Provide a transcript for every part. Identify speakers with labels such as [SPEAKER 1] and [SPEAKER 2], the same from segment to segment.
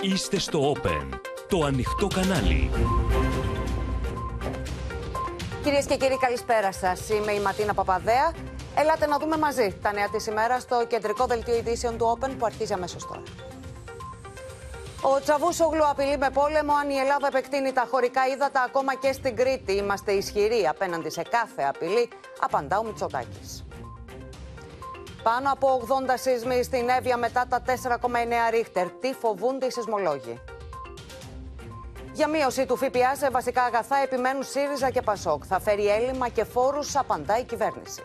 [SPEAKER 1] Είστε στο Open, το ανοιχτό κανάλι.
[SPEAKER 2] Κυρίες και κύριοι, καλησπέρα σας. Είμαι η Ματίνα Παπαδέα. Ελάτε να δούμε μαζί τα νέα της ημέρας στο κεντρικό δελτίο ειδήσεων του Open που αρχίζει αμέσως τώρα. Ο Τσαβούσογλου απειλεί με πόλεμο αν η Ελλάδα επεκτείνει τα χωρικά ύδατα ακόμα και στην Κρήτη. Είμαστε ισχυροί απέναντι σε κάθε απειλή, απαντά ο Μητσοτάκης. Πάνω από 80 σεισμοί στην Εύβοια μετά τα 4,9 ρίχτερ. Τι φοβούνται οι σεισμολόγοι; Για μείωση του ΦΠΑ σε βασικά αγαθά επιμένουν ΣΥΡΙΖΑ και ΠΑΣΟΚ. Θα φέρει έλλειμμα και φόρους, απαντά η κυβέρνηση.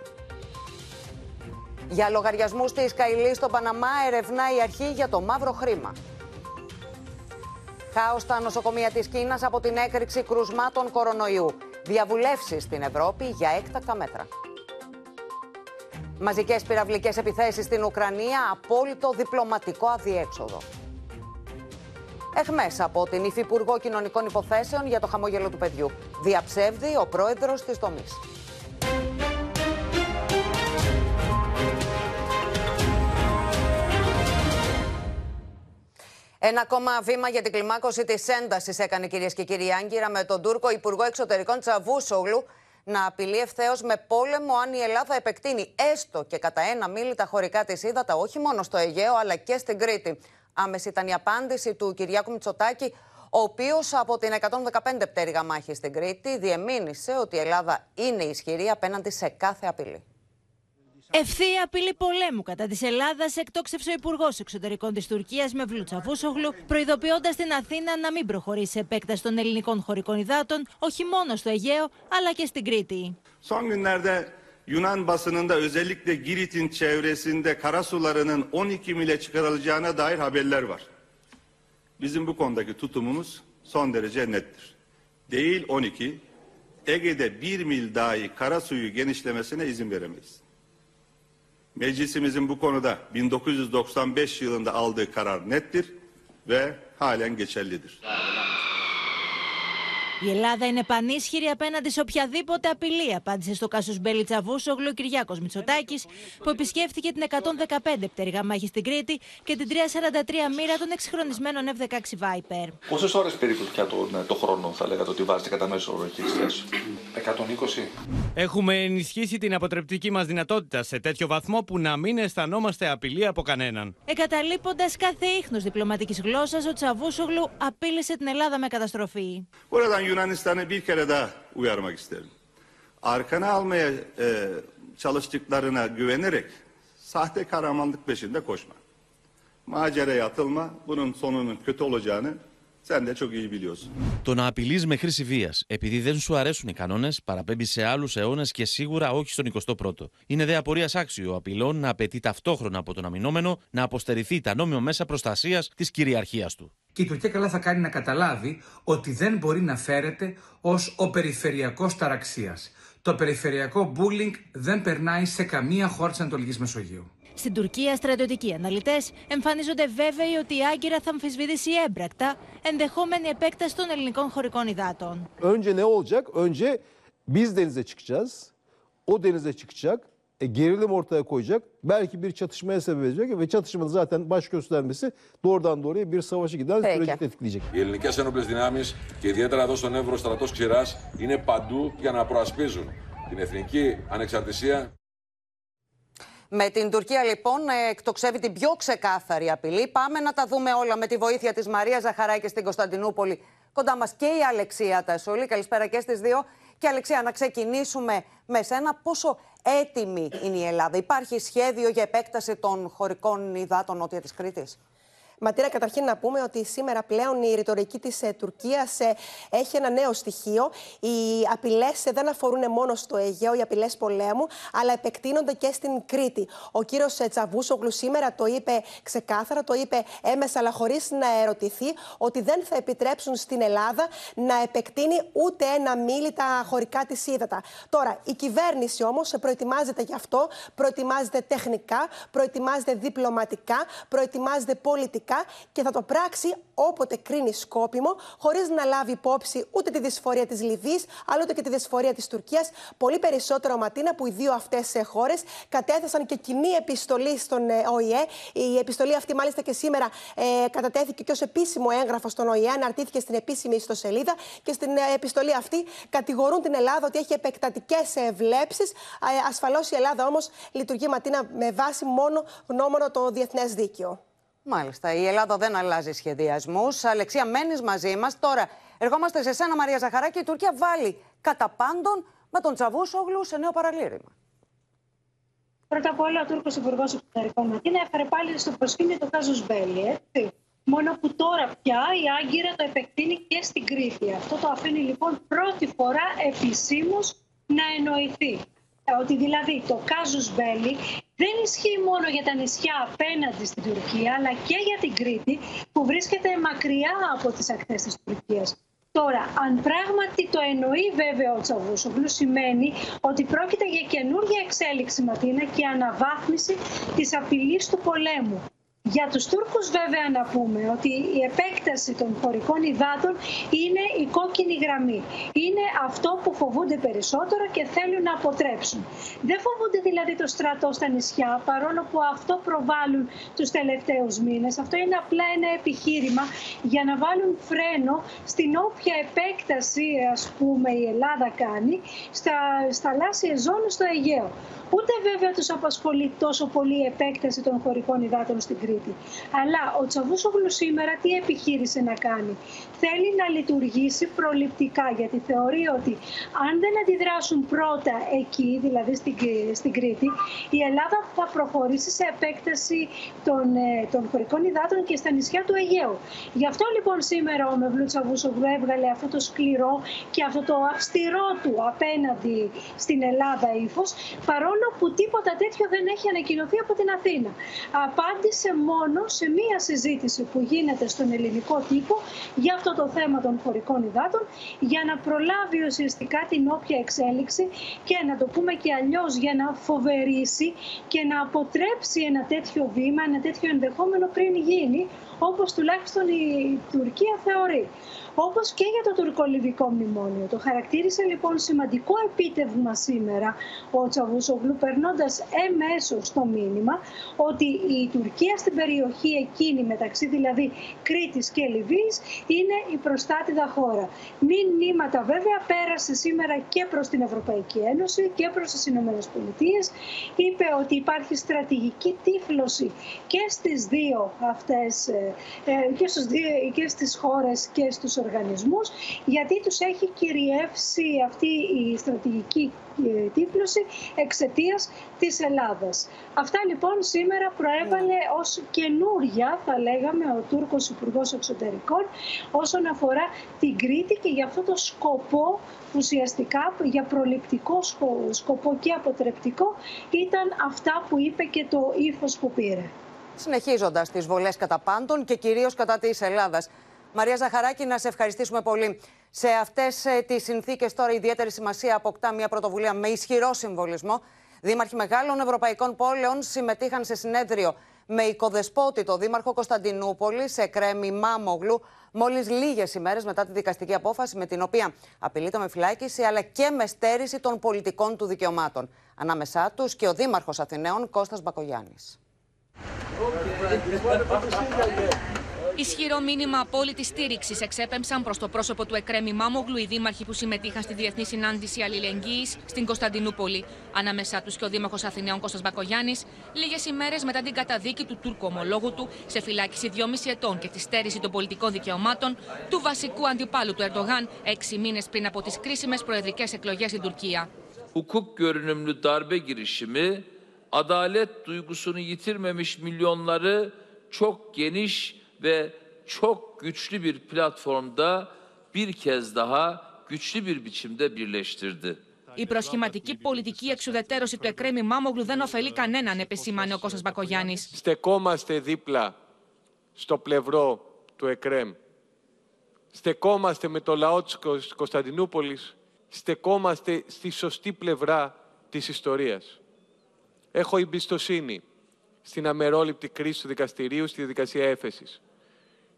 [SPEAKER 2] Για λογαριασμούς της Καηλή στον Παναμά ερευνά η αρχή για το μαύρο χρήμα. Χάος στα νοσοκομεία της Κίνας από την έκρηξη κρουσμάτων κορονοϊού. Διαβουλεύσεις στην Ευρώπη για έκτακτα μέτρα. Μαζικές πυραυλικές επιθέσεις στην Ουκρανία, απόλυτο διπλωματικό αδιέξοδο. Εχμέ από την Υφυπουργό Κοινωνικών Υποθέσεων για το χαμόγελο του παιδιού. Διαψεύδει ο πρόεδρος της δομή. Ένα ακόμα βήμα για την κλιμάκωση της έντασης έκανε κυρίες και κύριοι Άγκυρα με τον Τούρκο Υπουργό Εξωτερικών Τσαβούσογλου να απειλεί ευθέως με πόλεμο αν η Ελλάδα επεκτείνει έστω και κατά ένα μίλι τα χωρικά της ύδατα, όχι μόνο στο Αιγαίο αλλά και στην Κρήτη. Άμεση ήταν η απάντηση του Κυριάκου Μητσοτάκη, ο οποίος από την 115 πτέρυγα μάχη στην Κρήτη διεμήνυσε ότι η Ελλάδα είναι ισχυρή απέναντι σε κάθε απειλή.
[SPEAKER 3] Ευθεία απειλή πολέμου κατά της Ελλάδας εκτόξευσε ο Υπουργός Εξωτερικών της Τουρκίας με Βλουτσαβούσογλου, προειδοποιώντας την Αθήνα να μην προχωρήσει σε επέκταση των ελληνικών χωρικών υδάτων, όχι μόνο στο Αιγαίο, αλλά και στην Κρήτη.
[SPEAKER 4] Son günlerde Yunan basınında özellikle Girit'in çevresinde karasularının 12 mile çıkarılacağına dair haberler var. Bizim bu konudaki tutumumuz son derece nettir. Değil 12, Ege'de 1 mil dahi karasuyu genişlemesine izin veremeyiz. Meclisimizin bu konuda 1995 yılında aldığı karar nettir ve halen geçerlidir.
[SPEAKER 3] Η Ελλάδα είναι πανίσχυρη απέναντι σε οποιαδήποτε απειλή, απάντησε στο Κάσος Μπέλη Τσαβούσογλου ο Κυριάκος Μητσοτάκης, που επισκέφθηκε την 115 πτέρυγα μάχη στην Κρήτη και την 343 μοίρα των εξυγχρονισμένων F-16 Viper.
[SPEAKER 5] Πόσες ώρες περίπου πια το, το χρόνο θα λέγατε ότι βάζετε κατά μέσο όρο εκεί 120.
[SPEAKER 6] Έχουμε ενισχύσει την αποτρεπτική μας δυνατότητα σε τέτοιο βαθμό που να μην αισθανόμαστε απειλή από κανέναν.
[SPEAKER 3] Eγκαταλείποντα κάθε ίχνος διπλωματικής γλώσσας, ο Τσαβούσογλου απείλησε την Ελλάδα με καταστροφή.
[SPEAKER 4] Buradan Yunanistan'ı bir kere daha uyarmak isterim. Arkana almaya e, çalıştıklarına güvenerek sahte kahramanlık peşinde koşma. Maceraya atılma, bunun sonunun kötü olacağını sen de çok iyi biliyorsun.
[SPEAKER 7] Το να απειλείς με χρήση βίας επειδή δεν σου αρέσουν οι κανόνες παραπέμπει σε άλλους αιώνες και σίγουρα όχι στον 21ο. Είναι δε απορίας άξιο απειλών να απαιτεί ταυτόχρονα από τον αμυνόμενο να αποστερηθεί τα νόμιμο μέσα προστασίας της κυριαρχίας του.
[SPEAKER 8] Και η Τουρκία καλά θα κάνει να καταλάβει ότι δεν μπορεί να φέρεται ως ο περιφερειακός ταραξίας. Το περιφερειακό bullying δεν περνάει σε καμία χώρα της Ανατολικής Μεσογείου.
[SPEAKER 3] Στην Τουρκία, στρατιωτικοί αναλυτές εμφανίζονται βέβαιοι ότι η Άγκυρα θα αμφισβητήσει έμπρακτα ενδεχόμενη επέκταση των ελληνικών χωρικών υδάτων.
[SPEAKER 9] Önce ne olacak? Önce biz denize çıkacağız. O denize çıkacak. E, gerilim ortaya koyacak. Belki bir çatışmaya sebep verecek ve çatışmanın zaten baş göstermesi doğrudan doğruya bir savaşa giden
[SPEAKER 2] Peki.
[SPEAKER 9] süreci tetikleyecek.
[SPEAKER 10] Οι ελληνικές ένοπλες δυνάμεις και ιδιαίτερα εδώ στον Εύρο στρατός Ξηράς είναι παντού για να προασπίζουν την εθνική ανεξαρτησία
[SPEAKER 2] Με την Τουρκία λοιπόν ε, εκτοξεύει την πιο ξεκάθαρη απειλή. Πάμε να τα δούμε όλα με τη βοήθεια της Μαρία Ζαχαράκη στην Κωνσταντινούπολη. Κοντά μας και η Αλεξία Τασούλη. Καλησπέρα και στις δύο. Και Αλεξία, να ξεκινήσουμε με σένα. Πόσο έτοιμη είναι η Ελλάδα; Υπάρχει σχέδιο για επέκταση των χωρικών υδάτων νότια της Κρήτης;
[SPEAKER 11] Ματίνα, καταρχήν να πούμε ότι σήμερα πλέον η ρητορική της Τουρκίας έχει ένα νέο στοιχείο. Οι απειλές δεν αφορούν μόνο στο Αιγαίο, οι απειλές πολέμου, αλλά επεκτείνονται και στην Κρήτη. Ο κύριος Τσαβούσογλου σήμερα το είπε ξεκάθαρα, το είπε έμεσα, αλλά χωρίς να ερωτηθεί, ότι δεν θα επιτρέψουν στην Ελλάδα να επεκτείνει ούτε ένα μίλι τα χωρικά της ύδατα. Τώρα, η κυβέρνηση όμως προετοιμάζεται γι' αυτό, προετοιμάζεται τεχνικά, προετοιμάζεται διπλωματικά, προετοιμάζεται πολιτικά πραγματικά και θα το πράξει όποτε κρίνει σκόπιμο, χωρίς να λάβει υπόψη ούτε τη δυσφορία της Λιβύης, αλλά ούτε και τη δυσφορία της Τουρκίας. Πολύ περισσότερο, Ματίνα, που οι δύο αυτές χώρες κατέθεσαν και κοινή επιστολή στον ε, ΟΗΕ. Η επιστολή αυτή, μάλιστα και σήμερα, ε, κατατέθηκε και ως επίσημο έγγραφο στον ΟΗΕ, αναρτήθηκε στην επίσημη ιστοσελίδα και στην ε, επιστολή αυτή κατηγορούν την Ελλάδα ότι έχει επεκτατικές βλέψει. Ε, Ασφαλώς η Ελλάδα όμως λειτουργεί, Ματίνα, με βάση μόνο γνώμονο το διεθνές δίκαιο.
[SPEAKER 2] Μάλιστα. Η Ελλάδα δεν αλλάζει σχεδιασμούς. Αλεξία, μένεις μαζί μας. Τώρα, ερχόμαστε σε σένα, Μαρία Ζαχαράκη. Η Τουρκία βάλει κατά πάντων με τον Τσαβούσογλου σε νέο παραλήρημα.
[SPEAKER 12] Πρώτα απ' όλα, ο Τούρκος Υπουργός Εξωτερικών Ματίνα έφερε πάλι στο προσκήνιο το Κάζο Μπέλι. Έτσι. Μόνο που τώρα πια η Άγκυρα το επεκτείνει και στην Κρήτη. Αυτό το αφήνει λοιπόν πρώτη φορά επισήμως να εννοηθεί. Ότι δηλαδή το Κάζους Μπέλι δεν ισχύει μόνο για τα νησιά απέναντι στην Τουρκία, αλλά και για την Κρήτη που βρίσκεται μακριά από τις ακτές της Τουρκίας. Τώρα, αν πράγματι το εννοεί βέβαια ο Τσαβούσογλου, σημαίνει ότι πρόκειται για καινούργια εξέλιξη Ματίνα και αναβάθμιση της απειλής του πολέμου. Για τους Τούρκους βέβαια να πούμε ότι η επέκταση των χωρικών υδάτων είναι η κόκκινη γραμμή. Είναι αυτό που φοβούνται περισσότερο και θέλουν να αποτρέψουν. Δεν φοβούνται δηλαδή το στρατό στα νησιά παρόλο που αυτό προβάλλουν τους τελευταίους μήνες. Αυτό είναι απλά ένα επιχείρημα για να βάλουν φρένο στην όποια επέκταση ας πούμε η Ελλάδα κάνει στα, στα λάσιες ζώνες στο Αιγαίο. Ούτε βέβαια τους απασχολεί τόσο πολύ η επέκταση των χωρικών υδάτων στην Κρήτη. Αλλά ο Τσαβούσογλου σήμερα τι επιχείρησε να κάνει; Θέλει να λειτουργήσει προληπτικά γιατί θεωρεί ότι αν δεν αντιδράσουν πρώτα εκεί, δηλαδή στην, στην Κρήτη, η Ελλάδα θα προχωρήσει σε επέκταση των, ε, των χωρικών υδάτων και στα νησιά του Αιγαίου. Γι' αυτό λοιπόν σήμερα ο Μευλού Τσαβούσογλου έβγαλε αυτό το σκληρό και αυτό το αυστηρό του απέναντι στην Ελλάδα ύφος, παρόλο που τίποτα τέτοιο δεν έχει ανακοινωθεί από την Αθήνα. Απάντησε μόνο σε μία συζήτηση που γίνεται στον ελληνικό τύπο για αυτό το θέμα των χωρικών υδάτων, για να προλάβει ουσιαστικά την όποια εξέλιξη και να το πούμε και αλλιώς για να φοβερήσει και να αποτρέψει ένα τέτοιο βήμα, ένα τέτοιο ενδεχόμενο πριν γίνει, όπως τουλάχιστον η Τουρκία θεωρεί όπως και για το τουρκολιβικό μνημόνιο. Το χαρακτήρισε λοιπόν σημαντικό επίτευγμα σήμερα ο Τσαβούσογλου περνώντας εμέσως το μήνυμα ότι η Τουρκία στην περιοχή εκείνη μεταξύ δηλαδή Κρήτης και Λιβύης είναι η προστάτηδα χώρα. Μηνύματα βέβαια πέρασε σήμερα και προς την Ευρωπαϊκή Ένωση και προς τις Ηνωμένες Πολιτείες. Είπε ότι υπάρχει στρατηγική τύφλωση και στις δύο αυτές ε, ε, και, στους δύο, και στις χώρες και στους οργανισμούς γιατί τους έχει κυριεύσει αυτή η στρατηγική ε, τύπλωση εξαιτίας της Ελλάδας. Αυτά λοιπόν σήμερα προέβαλε ως καινούρια, θα λέγαμε, ο Τούρκος Υπουργός Εξωτερικών όσον αφορά την Κρήτη και για αυτό το σκοπό ουσιαστικά για προληπτικό σκοπό και αποτρεπτικό ήταν αυτά που είπε και το ύφος που πήρε.
[SPEAKER 2] Συνεχίζοντας τις βολές κατά πάντων και κυρίως κατά της Ελλάδας. Μαρία Ζαχαράκη, να σε ευχαριστήσουμε πολύ. Σε αυτές ε, τις συνθήκες, τώρα ιδιαίτερη σημασία αποκτά μια πρωτοβουλία με ισχυρό συμβολισμό. Δήμαρχοι μεγάλων ευρωπαϊκών πόλεων συμμετείχαν σε συνέδριο με οικοδεσπότη το Δήμαρχο Κωνσταντινούπολη, σε κρέμι Μάμογλου, μόλις λίγες ημέρες μετά τη δικαστική απόφαση με την οποία απειλείται με φυλάκιση αλλά και με στέρηση των πολιτικών του δικαιωμάτων. Ανάμεσά τους και ο Δήμαρχος Αθηναίων Κώστας Μπακογιάννης.
[SPEAKER 13] Ισχυρό μήνυμα απόλυτη στήριξης εξέπεμψαν προς το πρόσωπο του Εκρέμι Μάμογλου οι δήμαρχοι που συμμετείχαν στη Διεθνή Συνάντηση Αλληλεγγύης στην Κωνσταντινούπολη. Ανάμεσά τους και ο Δήμαρχος Αθηναίων Κώστας Μπακογιάννης, λίγες ημέρες μετά την καταδίκη του Τούρκου ομολόγου του σε φυλάκιση 2,5 ετών και τη στέρηση των πολιτικών δικαιωμάτων του βασικού αντιπάλου του Ερντογάν, έξι μήνες πριν από τις κρίσιμες προεδρικές εκλογές στην Τουρκία.
[SPEAKER 14] Hukuk görünümlü darbe girişimi adalet duygusunu yitirmemiş milyonları çok geniş ve çok güçlü bir platformda bir kez daha güçlü bir biçimde birleştirdi.
[SPEAKER 13] Η προσχηματική πολιτική εξουδετερώση του Εκρέμι Μάμογλου δεν ωφελεί κανέναν, επεσήμανε ο Κώστας Μπακογιάννης.
[SPEAKER 15] Στεκόμαστε δίπλα στο πλευρό του ΕΚΡΕΜ. Στεκόμαστε με το λαό της Κωνσταντινούπολης. Στεκόμαστε στη σωστή πλευρά της ιστορίας. Έχω εμπιστοσύνη στην αμερόληπτη κρίση του δικαστηρίου στη διαδικασία έφεσης.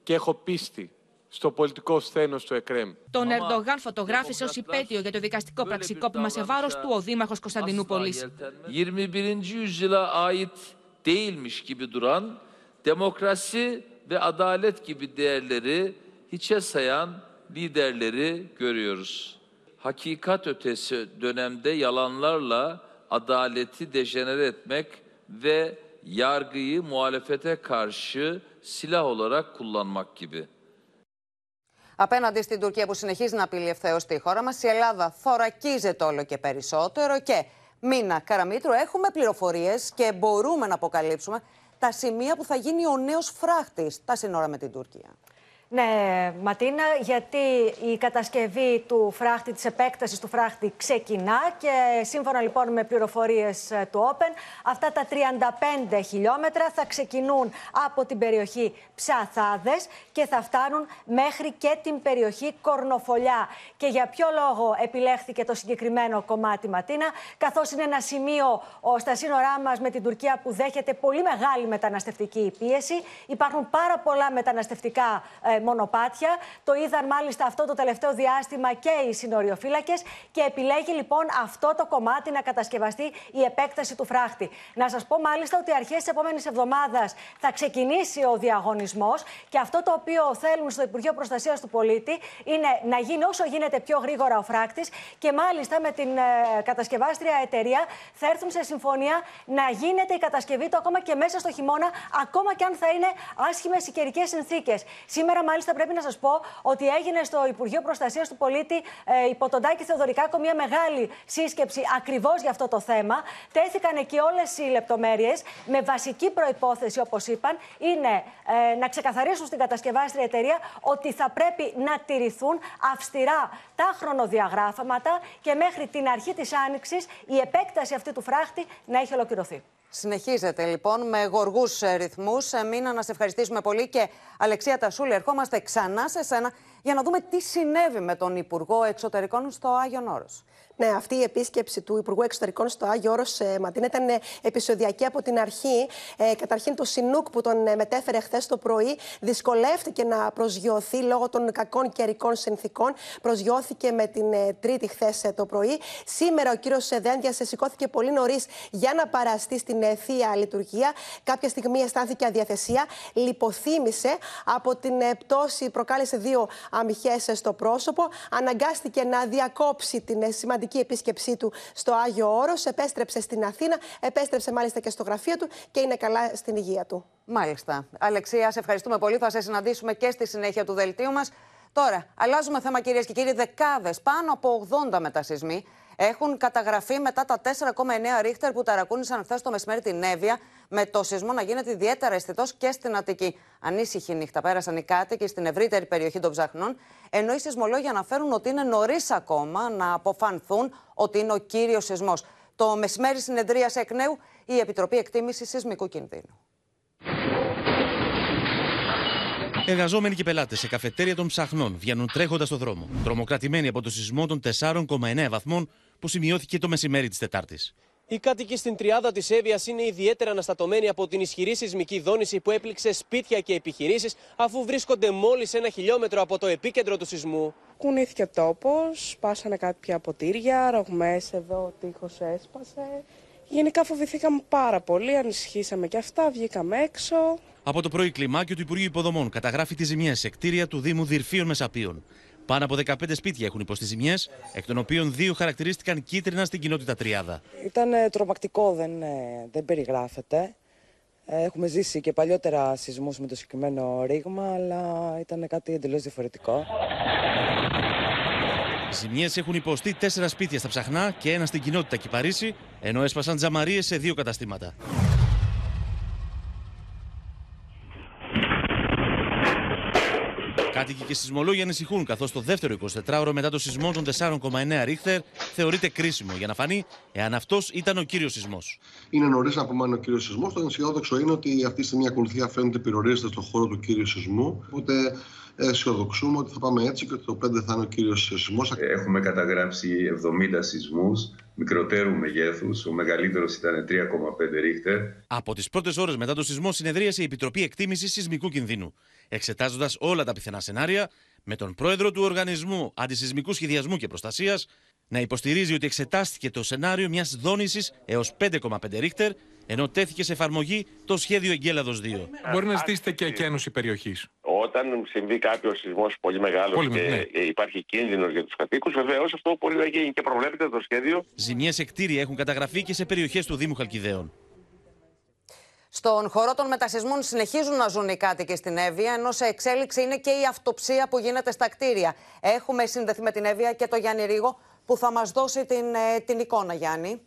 [SPEAKER 15] Και έχω πίστη στο πολιτικό σθένος του ΕΚΡΕΜ.
[SPEAKER 13] Τον Ερντογάν φωτογράφησε ως υπέτειο για το δικαστικό πραξικόπημα σε βάρο του ο Δήμαρχο Κωνσταντινούπολη.
[SPEAKER 14] 21. yüzyıla ait değilmiş gibi duran demokrasi ve adalet gibi değerleri hiçe sayan liderleri görüyoruz. Hakikat ötesi dönemde yalanlarla adaleti dejenere etmek ve yargıyı muhalefete karşı silah olarak kullanmak gibi.
[SPEAKER 2] Απέναντι στην Τουρκία που συνεχίζει να απειλεί ευθέως τη χώρα μας, η Ελλάδα θωρακίζεται όλο και περισσότερο και μήνα Καραμίτρου έχουμε πληροφορίες και μπορούμε να αποκαλύψουμε τα σημεία που θα γίνει ο νέος φράχτης στα σύνορα με την Τουρκία.
[SPEAKER 16] Ναι, Ματίνα, γιατί η κατασκευή του φράχτη, της επέκτασης του φράχτη ξεκινά και σύμφωνα λοιπόν με πληροφορίες ε, του Open, αυτά τα 35 χιλιόμετρα θα ξεκινούν από την περιοχή Ψαθάδες και θα φτάνουν μέχρι και την περιοχή Κορνοφολιά. Και για ποιο λόγο επιλέχθηκε το συγκεκριμένο κομμάτι, Ματίνα, καθώς είναι ένα σημείο στα σύνορά μας με την Τουρκία που δέχεται πολύ μεγάλη μεταναστευτική πίεση. Υπάρχουν πάρα πολλά μεταναστευτικά ε, μονοπάτια. Το είδαν μάλιστα αυτό το τελευταίο διάστημα και οι συνοριοφύλακες και επιλέγει λοιπόν αυτό το κομμάτι να κατασκευαστεί η επέκταση του φράχτη. Να σας πω μάλιστα ότι αρχές της επόμενης εβδομάδας θα ξεκινήσει ο διαγωνισμός και αυτό το οποίο θέλουν στο Υπουργείο Προστασίας του Πολίτη είναι να γίνει όσο γίνεται πιο γρήγορα ο φράκτη και μάλιστα με την ε, κατασκευάστρια εταιρεία θα έρθουν σε συμφωνία να γίνεται η κατασκευή του ακόμα και μέσα στο χειμώνα, ακόμα και αν θα είναι άσχημες οι καιρικές συνθήκες. Σήμερα, μάλιστα πρέπει να σας πω ότι έγινε στο Υπουργείο Προστασίας του Πολίτη ε, υπό τον Τάκη Θεοδωρικάκο μια μεγάλη σύσκεψη ακριβώς για αυτό το θέμα. Τέθηκαν εκεί όλες οι λεπτομέρειες με βασική προπόθεση, όπως είπαν, είναι ε, να ξεκαθαρίσουν στην κατασκευάστρια εταιρεία ότι θα πρέπει να τηρηθούν αυστηρά τα χρονοδιαγράφματα και μέχρι την αρχή της Άνοιξης η επέκταση αυτή του φράχτη να έχει ολοκληρωθεί.
[SPEAKER 2] Συνεχίζεται λοιπόν με γοργούς ε, ρυθμούς. Ε, Μήνα, να σε ευχαριστήσουμε πολύ και Αλεξία Τασούλη, ερχόμαστε ξανά σε σένα για να δούμε τι συνέβη με τον Υπουργό Εξωτερικών στο Άγιον Όρος.
[SPEAKER 11] Ναι, αυτή η επίσκεψη του Υπουργού Εξωτερικών στο Άγιο Όρος ε, Ματίνα ήταν ε, επεισοδιακή από την αρχή. Ε, καταρχήν, το Σινούκ που τον ε, μετέφερε χθες το πρωί δυσκολεύτηκε να προσγειωθεί λόγω των κακών καιρικών συνθήκων. Προσγειώθηκε με την ε, Τρίτη χθες το πρωί. Σήμερα ο κύριος Δένδια σηκώθηκε πολύ νωρίς για να παραστεί στην ε, θεία λειτουργία. Κάποια στιγμή αισθάνθηκε αδιαθεσία. Λιποθύμησε από την πτώση, προκάλεσε δύο αμυχέ στο πρόσωπο. Αναγκάστηκε να διακόψει την σημαντική σημαντική επίσκεψή του στο Άγιο Όρος. Επέστρεψε στην Αθήνα, επέστρεψε μάλιστα και στο γραφείο του και είναι καλά στην υγεία του.
[SPEAKER 2] Μάλιστα. Αλεξία, σε ευχαριστούμε πολύ. Θα σε συναντήσουμε και στη συνέχεια του δελτίου μας. Τώρα, αλλάζουμε θέμα κυρίες και κύριοι. Δεκάδες, πάνω από 80 μετασυσμοί έχουν καταγραφεί μετά τα 4,9 ρίχτερ που ταρακούνησαν χθες το μεσημέρι την Εύβοια, με το σεισμό να γίνεται ιδιαίτερα αισθητός και στην Αττική. Ανήσυχη νύχτα πέρασαν οι κάτοικοι στην ευρύτερη περιοχή των ψαχνών, ενώ οι σεισμολόγοι αναφέρουν ότι είναι νωρίς ακόμα να αποφανθούν ότι είναι ο κύριος σεισμός. Το μεσημέρι συνεδρίασε εκ νέου η Επιτροπή Εκτίμησης Σεισμικού Κινδύνου.
[SPEAKER 7] Εργαζόμενοι και πελάτες σε καφετέρια των ψαχνών βγαίνουν τρέχοντας στο δρόμο, τρομοκρατημένοι από το σεισμό των 4,9 βαθμών που σημειώθηκε το μεσημέρι της Τετάρτης.
[SPEAKER 17] Οι κάτοικοι στην τριάδα της Εύβοιας είναι ιδιαίτερα αναστατωμένοι από την ισχυρή σεισμική δόνηση που έπληξε σπίτια και επιχειρήσεις, αφού βρίσκονται μόλις ένα χιλιόμετρο από το επίκεντρο του σεισμού.
[SPEAKER 18] Κουνήθηκε ο τόπος, σπάσανε κάποια ποτήρια, ρογμές εδώ, ο τείχος έσπασε. Γενικά φοβηθήκαμε πάρα πολύ, ανησυχήσαμε και αυτά, βγήκαμε έξω.
[SPEAKER 7] Από το πρωί, κλιμάκιο του Υπουργείου Υποδομών καταγράφει τι ζημιέ σε κτίρια του Δήμου Δυρφίων Μεσαπίων. Πάνω από 15 σπίτια έχουν υποστεί ζημιές, εκ των οποίων δύο χαρακτηρίστηκαν κίτρινα στην κοινότητα Τριάδα.
[SPEAKER 18] Ήταν ε, τρομακτικό, δεν, ε, δεν περιγράφεται. Ε, έχουμε ζήσει και παλιότερα σεισμούς με το συγκεκριμένο ρήγμα, αλλά ήταν κάτι εντελώς διαφορετικό.
[SPEAKER 7] Οι ζημιές έχουν υποστεί τέσσερα σπίτια στα ψαχνά και ένα στην κοινότητα Κυπαρίσι, ενώ έσπασαν τζαμαρίες σε δύο καταστήματα. Κάτοικοι και σεισμολόγοι ανησυχούν, καθώς το δεύτερο 24ωρο μετά το σεισμό των 4,9 ρίχτερ θεωρείται κρίσιμο για να φανεί εάν αυτός ήταν ο κύριος σεισμός.
[SPEAKER 19] Είναι νωρίς να πούμε αν είναι ο κύριος σεισμός. Το αισιόδοξο είναι ότι αυτή τη στιγμή ακολουθία φαίνεται περιορίζεται στον χώρο του κύριου σεισμού. Οπότε αισιοδοξούμε ότι θα πάμε έτσι και ότι το 5 θα είναι ο κύριος σεισμός.
[SPEAKER 20] Έχουμε καταγράψει 70 σεισμούς μικροτέρου μεγέθους. Ο μεγαλύτερος ήταν 3,5 ρίχτερ.
[SPEAKER 7] Από τις πρώτες ώρες μετά το σεισμό συνεδρίασε η Επιτροπή Εκτίμησης Σεισμικού Κινδύνου, εξετάζοντας όλα τα πιθανά σενάρια, με τον πρόεδρο του Οργανισμού Αντισυσμικού Σχεδιασμού και Προστασίας να υποστηρίζει ότι εξετάστηκε το σενάριο μιας δόνησης έως 5,5 ρίχτερ, ενώ τέθηκε σε εφαρμογή το σχέδιο Εγκέλαδος 2.
[SPEAKER 15] Μπορεί να ζητήσετε και εκένωση περιοχής.
[SPEAKER 21] Όταν συμβεί κάποιο σεισμός πολύ μεγάλος
[SPEAKER 15] Πολύ
[SPEAKER 21] και
[SPEAKER 15] μεγάλο, ναι.
[SPEAKER 21] υπάρχει κίνδυνος για τους κατοίκους, βεβαίως αυτό μπορεί να γίνει και προβλέπεται το σχέδιο.
[SPEAKER 7] Ζημιέ σε κτίρια έχουν καταγραφεί και σε περιοχές του Δήμου Χαλκιδαίων.
[SPEAKER 2] Στον χώρο των μετασυσμών συνεχίζουν να ζουν οι κάτοικοι στην Εύβοια, ενώ σε εξέλιξη είναι και η αυτοψία που γίνεται στα κτίρια. Έχουμε συνδεθεί με την Εύβοια και το Γιάννη Ρίγο, που θα μας δώσει την, ε, την εικόνα, Γιάννη.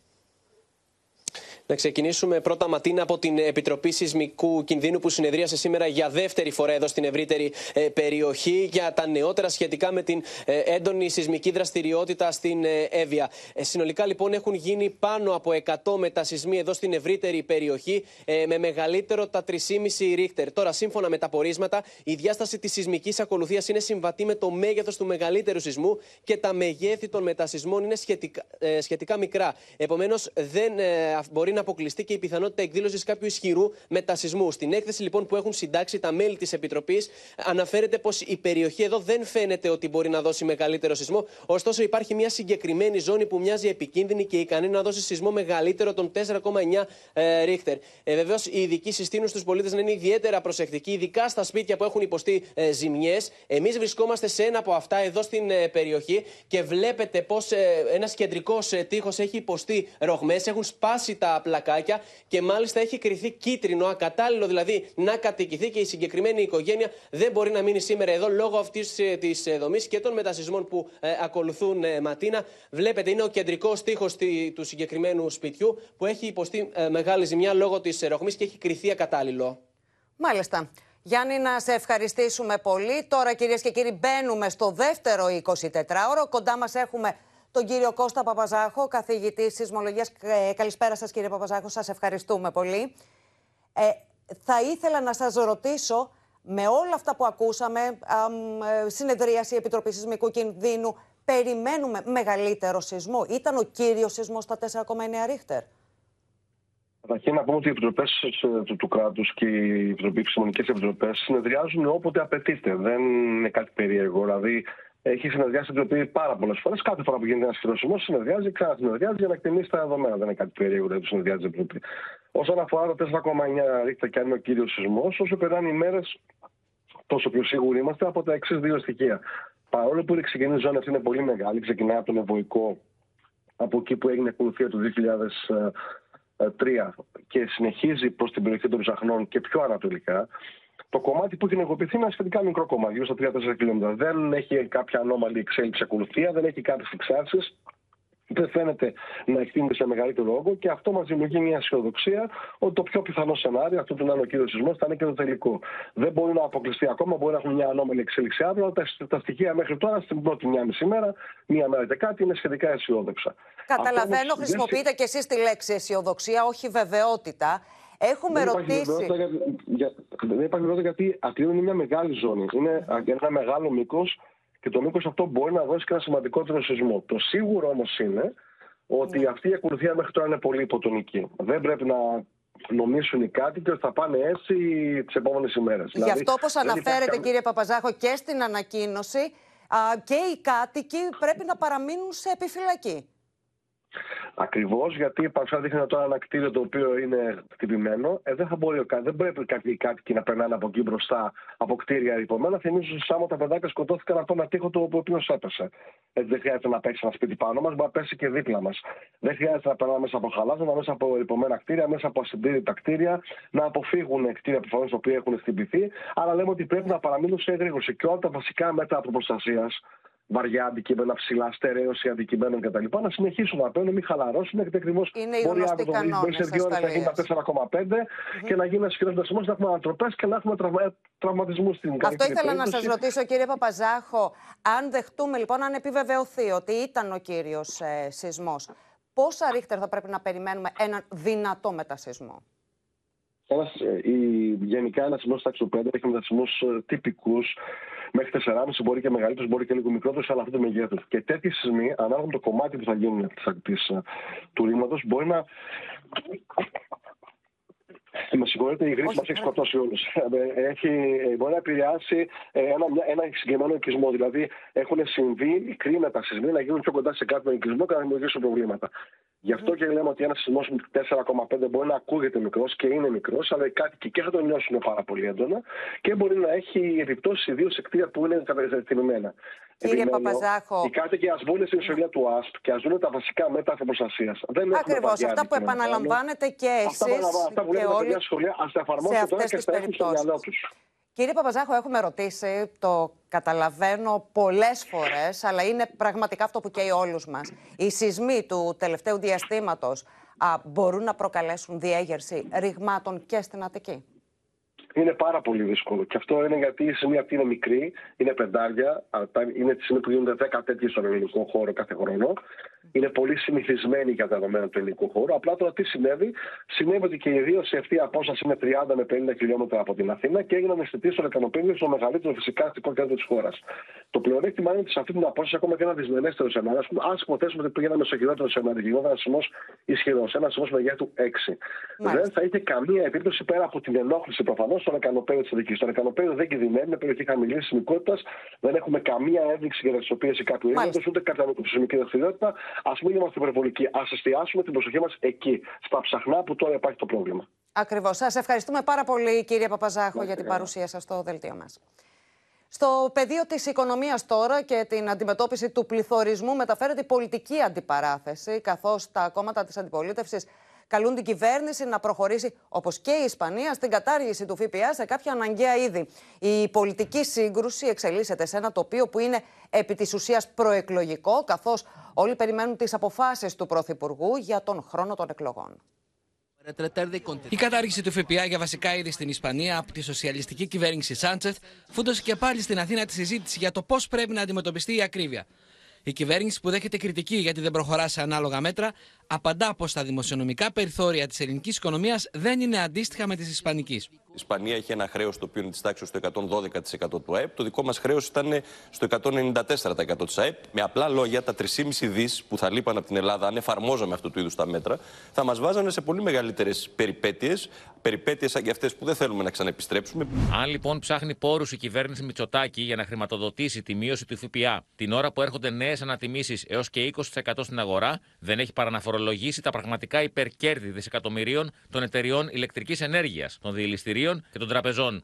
[SPEAKER 17] Να ξεκινήσουμε πρώτα, Ματίνα, από την Επιτροπή Σεισμικού Κινδύνου που συνεδρίασε σήμερα για δεύτερη φορά εδώ στην ευρύτερη ε, περιοχή για τα νεότερα σχετικά με την ε, έντονη σεισμική δραστηριότητα στην ε, Εύβοια. Ε, Συνολικά, λοιπόν, έχουν γίνει πάνω από 100 μετασυσμοί εδώ στην ευρύτερη περιοχή ε, με μεγαλύτερο τα 3,5 ρίχτερ. Τώρα, σύμφωνα με τα πορίσματα, η διάσταση της σεισμικής ακολουθίας είναι συμβατή με το μέγεθος του μεγαλύτερου σεισμού και τα μεγέθη των μετασυσμών είναι σχετικά, ε, σχετικά μικρά. Επομένως, δεν ε, μπορεί να αποκλειστεί και η πιθανότητα εκδήλωσης κάποιου ισχυρού μετασυσμού. Στην έκθεση λοιπόν που έχουν συντάξει τα μέλη της Επιτροπής, αναφέρεται πως η περιοχή εδώ δεν φαίνεται ότι μπορεί να δώσει μεγαλύτερο σεισμό. Ωστόσο, υπάρχει μια συγκεκριμένη ζώνη που μοιάζει επικίνδυνη και ικανή να δώσει σεισμό μεγαλύτερο των 4,9 ε, ρίχτερ. Ε, Βεβαίως, οι ειδικοί συστήνουν στους πολίτες να είναι ιδιαίτερα προσεκτικοί, ειδικά στα σπίτια που έχουν υποστεί ε, ζημιές. Εμείς βρισκόμαστε σε ένα από αυτά εδώ στην ε, περιοχή και βλέπετε πως ε, ένας κεντρικός ε, τείχος έχει υποστεί ρογμές, έχουν σπάσει τα πλακάκια και μάλιστα έχει κρυθεί κίτρινο, ακατάλληλο δηλαδή να κατοικηθεί και η συγκεκριμένη οικογένεια δεν μπορεί να μείνει σήμερα εδώ λόγω αυτής της δομής και των μετασυσμών που ε, ακολουθούν ε, Ματίνα. Βλέπετε, είναι ο κεντρικός τείχο του συγκεκριμένου σπιτιού που έχει υποστεί ε, μεγάλη ζημιά λόγω της ρογμή και έχει κρυθεί ακατάλληλο.
[SPEAKER 2] Μάλιστα. Γιάννη, να σε ευχαριστήσουμε πολύ. Τώρα, κυρίες και κύριοι, μπαίνουμε στο δεύτερο 24ωρο. Κοντά μας έχουμε τον κύριο Κώστα Παπαζάχο, καθηγητή σεισμολογίας. Ε, καλησπέρα σας, κύριε Παπαζάχο. Σας ευχαριστούμε πολύ. Ε, θα ήθελα να σας ρωτήσω, με όλα αυτά που ακούσαμε, αμ, ε, συνεδρίαση Επιτροπής Σεισμικού Κινδύνου, περιμένουμε μεγαλύτερο σεισμό; Ήταν ο κύριος σεισμός στα 4,9 ρίχτερ;
[SPEAKER 22] Καταρχήν να πούμε ότι οι επιτροπές του, του κράτους και οι επιτροπέ, επιστημονικέ επιτροπές συνεδριάζουν όποτε απαιτείται. Δεν είναι κάτι περίεργο. Δηλαδή, έχει συνεδριάσει η Επιτροπή πάρα πολλές φορές. Κάθε φορά που γίνεται ένας χειροσυμό, συνεδριάζει, ξανασυνεδριάζει για να εκτιμήσει τα δεδομένα. Δεν είναι κάτι περίεργο δηλαδή, που συνεδριάζει η Επιτροπή. Όσον αφορά το 4,9 ρίχτα και αν είναι ο κύριος σεισμός, όσο περνάνε οι μέρες, τόσο πιο σίγουροι είμαστε από τα εξής δύο στοιχεία. Παρόλο που η ξεκινή ζώνη αυτή είναι πολύ μεγάλη, ξεκινάει από τον Ευωικό, από εκεί που έγινε η ακολουθία του 2003 και συνεχίζει προς την περιοχή των Ψαχνών και πιο ανατολικά, το κομμάτι που έχει ενεργοποιηθεί είναι ένα σχετικά μικρό κομμάτι, γύρω στα 3-4 χιλιόμετρα. Δεν έχει κάποια ανώμαλη εξέλιξη ακολουθία, δεν έχει κάποιε εξάρσει. Δεν φαίνεται να εκτείνεται σε μεγαλύτερο όγκο και αυτό μας δημιουργεί μια αισιοδοξία ότι το πιο πιθανό σενάριο, αυτό που να είναι ο κύριος σεισμός, θα είναι και το τελικό. Δεν μπορεί να αποκλειστεί ακόμα, μπορεί να έχουμε μια ανώμαλη εξέλιξη αύριο, αλλά τα, τα στοιχεία μέχρι τώρα, στην πρώτη μια μισή μέρα, μία μέρα και κάτι, είναι σχετικά αισιόδοξα.
[SPEAKER 2] Καταλαβαίνω,
[SPEAKER 22] Αυτό όμως
[SPEAKER 2] χρησιμοποιείτε κι εσείς τη λέξη αισιοδοξία, όχι βεβαιότητα. Έχουμε
[SPEAKER 22] δεν υπάρχει
[SPEAKER 2] ρωτήσει.
[SPEAKER 22] βεβαιότητα για- για- δεν υπάρχει βεβαιότητα γιατί Ατλίων είναι μια μεγάλη ζώνη. Είναι ένα μεγάλο μήκος και το μήκος αυτό μπορεί να δώσει και ένα σημαντικότερο σεισμό. Το σίγουρο όμως είναι ότι
[SPEAKER 2] Ναι.
[SPEAKER 22] αυτή η ακολουθία μέχρι τώρα είναι πολύ υποτονική. Δεν πρέπει να νομίσουν οι κάτοικοι ότι θα πάνε έτσι τις επόμενες ημέρες.
[SPEAKER 2] Γι' αυτό, όπως αναφέρετε, κύριε Παπαζάχο, και στην ανακοίνωση, α, και οι κάτοικοι πρέπει να παραμείνουν σε επιφυλακή.
[SPEAKER 22] Ακριβώς γιατί η Παρσά δείχνει τώρα ένα κτίριο το οποίο είναι χτυπημένο. Ε, δεν, θα μπορεί, ο κα- δεν πρέπει κάποιοι οι κάτοικοι να περνάνε από εκεί μπροστά από κτίρια ρηπομένα. Θυμίζω ότι Σάμο τα παιδάκια σκοτώθηκαν από ένα τείχο το οποίο έπεσε. Ε, δεν χρειάζεται να πέσει ένα σπίτι πάνω μας, μπορεί να πέσει και δίπλα μας. Δεν χρειάζεται να περνάμε μέσα από χαλάζωνα, μέσα από ρηπομένα κτίρια, μέσα από ασυντήρητα κτίρια, να αποφύγουν κτίρια προφανώς τα οποία έχουν χτυπηθεί. Αλλά λέμε ότι πρέπει να παραμείνουν σε εγρήγορση. Και όλα τα βασικά μέτρα προστασίας βαριά αντικείμενα, ψηλά στερέωση αντικειμένων κτλ. Να συνεχίσουν να παίρνουν, μην χαλαρώσουν, γιατί ακριβώς
[SPEAKER 2] Είναι οι
[SPEAKER 22] μπορεί
[SPEAKER 2] γνωστοί
[SPEAKER 22] αύριο το βράδυ, μπορεί σε
[SPEAKER 2] κανόνες
[SPEAKER 22] δύο ώρες να γίνει τα 4,5 και να γίνει ένας ισχυρό δασμός, να έχουμε ανατροπές και να έχουμε τραυμα... τραυματισμούς στην
[SPEAKER 2] Αυτό
[SPEAKER 22] καλύτερη
[SPEAKER 2] ήθελα να
[SPEAKER 22] περίπτωση.
[SPEAKER 2] σας ρωτήσω, κύριε Παπαζάχο. Αν δεχτούμε, λοιπόν, αν επιβεβαιωθεί ότι ήταν ο κύριος ε, σεισμός, πόσα ρίχτερ θα πρέπει να περιμένουμε έναν δυνατό μετασυσμό.
[SPEAKER 22] Ένας, ε, η, γενικά ένας σεισμό τάξη του 5 έχει μετασυσμού τυπικούς μέχρι 4,5 μπορεί και μεγαλύτερους, μπορεί και λίγο μικρότερους, αλλά αυτό το μεγέθους. Και τέτοιοι σεισμοί, ανάλογα με το κομμάτι που θα γίνουν της, ε, του ρήματος, μπορεί να. Με συγχωρείτε, η γρήπη μας έχει σκοτώσει όλους. Μπορεί να επηρεάσει ε, ένα, ένα συγκεκριμένο οικισμό. Δηλαδή, έχουν συμβεί μικροί μετασυσμοί να γίνουν πιο κοντά σε κάποιο οικισμό και να δημιουργήσουν προβλήματα. Γι' αυτό και λέμε ότι ένας σεισμός 4,5 μπορεί να ακούγεται μικρός και είναι μικρός, αλλά οι κάτοικοι και θα τον νιώσουν πάρα πολύ έντονα και μπορεί να έχει επιπτώσεις ιδίως σε κτίρια που είναι κατευθυνμένα.
[SPEAKER 2] Κύριε Παπαζάχο.
[SPEAKER 22] Οι κάτοικοι ας μπουν στην ιστορία του ΑΣΠ και ας δουν τα βασικά μέτρα προστασίας.
[SPEAKER 2] Ακριβώς. Αυτά που επαναλαμβάνετε και εσείς.
[SPEAKER 22] Αυτά που λέτε τα σχολεία, ας τα εφαρμόσουν τώρα και στα έχουν στο μυαλό τους.
[SPEAKER 2] Κύριε Παπαζάχο, έχουμε ρωτήσει, το καταλαβαίνω πολλές φορές, αλλά είναι πραγματικά αυτό που καίει όλους μας. Οι σεισμοί του τελευταίου διαστήματος α, μπορούν να προκαλέσουν διέγερση ρηγμάτων και στην Αττική;
[SPEAKER 22] Είναι πάρα πολύ δύσκολο. Και αυτό είναι γιατί η σημεία αυτή είναι μικρή, είναι πεντάρια, είναι τη στιγμή που γίνονται 10 τέτοιες στον ελληνικό χώρο κάθε χρόνο είναι πολύ συνηθισμένη για τα δεδομένα του ελληνικού χώρου. Απλά τώρα τι συνέβη, συνέβη ότι και ιδίω σε αυτή η απόσταση είναι 30 με 50 χιλιόμετρα από την Αθήνα και έγιναν αισθητή στο Λεκανοπέδιο στο μεγαλύτερο φυσικά αστικό κέντρο της χώρας. Το πλεονέκτημα είναι ότι σε αυτή την απόσταση ακόμα και ένα δυσμενέστερο σενάριο, ας υποθέσουμε ότι πήγαμε στο χειρότερο σενάριο και γινόταν ένας σεισμός ισχυρός, ένας σεισμός μεγέθου 6. Δεν θα είχε καμία επίπτωση πέρα από την ενόχληση προφανώς στο Λεκανοπέδιο της Αττική. Το Λεκανοπέδιο δεν κινδυνεύει, είναι περιοχή χαμηλής σημικότητα, δεν έχουμε καμία ένδειξη για τη κάποιου είδου, ούτε κατά με δραστηριότητα. Α μην είμαστε υπερβολικοί. Α εστιάσουμε την προσοχή μας εκεί, στα ψαχνά που τώρα υπάρχει το πρόβλημα.
[SPEAKER 2] Ακριβώς. Σας ευχαριστούμε πάρα πολύ, κύριε Παπαζάχο, για την παρουσία σας στο δελτίο μας. Στο πεδίο της οικονομίας τώρα και την αντιμετώπιση του πληθωρισμού μεταφέρεται η πολιτική αντιπαράθεση, καθώς τα κόμματα της αντιπολίτευσης καλούν την κυβέρνηση να προχωρήσει, όπως και η Ισπανία, στην κατάργηση του ΦΠΑ σε κάποια αναγκαία είδη. Η πολιτική σύγκρουση εξελίσσεται σε ένα τοπίο που είναι επί της ουσίας προεκλογικό, καθώς όλοι περιμένουν τις αποφάσεις του Πρωθυπουργού για τον χρόνο των εκλογών.
[SPEAKER 23] Η κατάργηση του ΦΠΑ για βασικά είδη στην Ισπανία από τη σοσιαλιστική κυβέρνηση Σάντσεθ φούντωσε και πάλι στην Αθήνα τη συζήτηση για το πώς πρέπει να αντιμετωπιστεί η ακρίβεια. Η κυβέρνηση που δέχεται κριτική γιατί δεν προχωρά σε ανάλογα μέτρα, απαντά πως τα δημοσιονομικά περιθώρια της ελληνικής οικονομίας δεν είναι αντίστοιχα με της ισπανικής.
[SPEAKER 24] Η Ισπανία έχει ένα χρέος το οποίο είναι της τάξης στο 112% του ΑΕΠ. Το δικό μας χρέος ήταν στο 194% της ΑΕΠ. Με απλά λόγια, τα 3,5 δις που θα λείπαν από την Ελλάδα, αν εφαρμόζαμε αυτού του είδους τα μέτρα, θα μας βάζανε σε πολύ μεγαλύτερες περιπέτειες. Περιπέτειες σαν και αυτές που δεν θέλουμε να ξαναεπιστρέψουμε.
[SPEAKER 25] Αν λοιπόν ψάχνει πόρους η κυβέρνηση Μητσοτάκη για να χρηματοδοτήσει τη μείωση του ΦΠΑ την ώρα που έρχονται νέες ανατιμήσεις έως και 20% στην αγορά, δεν έχει παρά να φορολογήσει τα πραγματικά υπερκέρδη δισεκατομμυρίων των εταιριών ηλεκτρικής ενέργειας, των διελιστηρίων και των τραπεζών.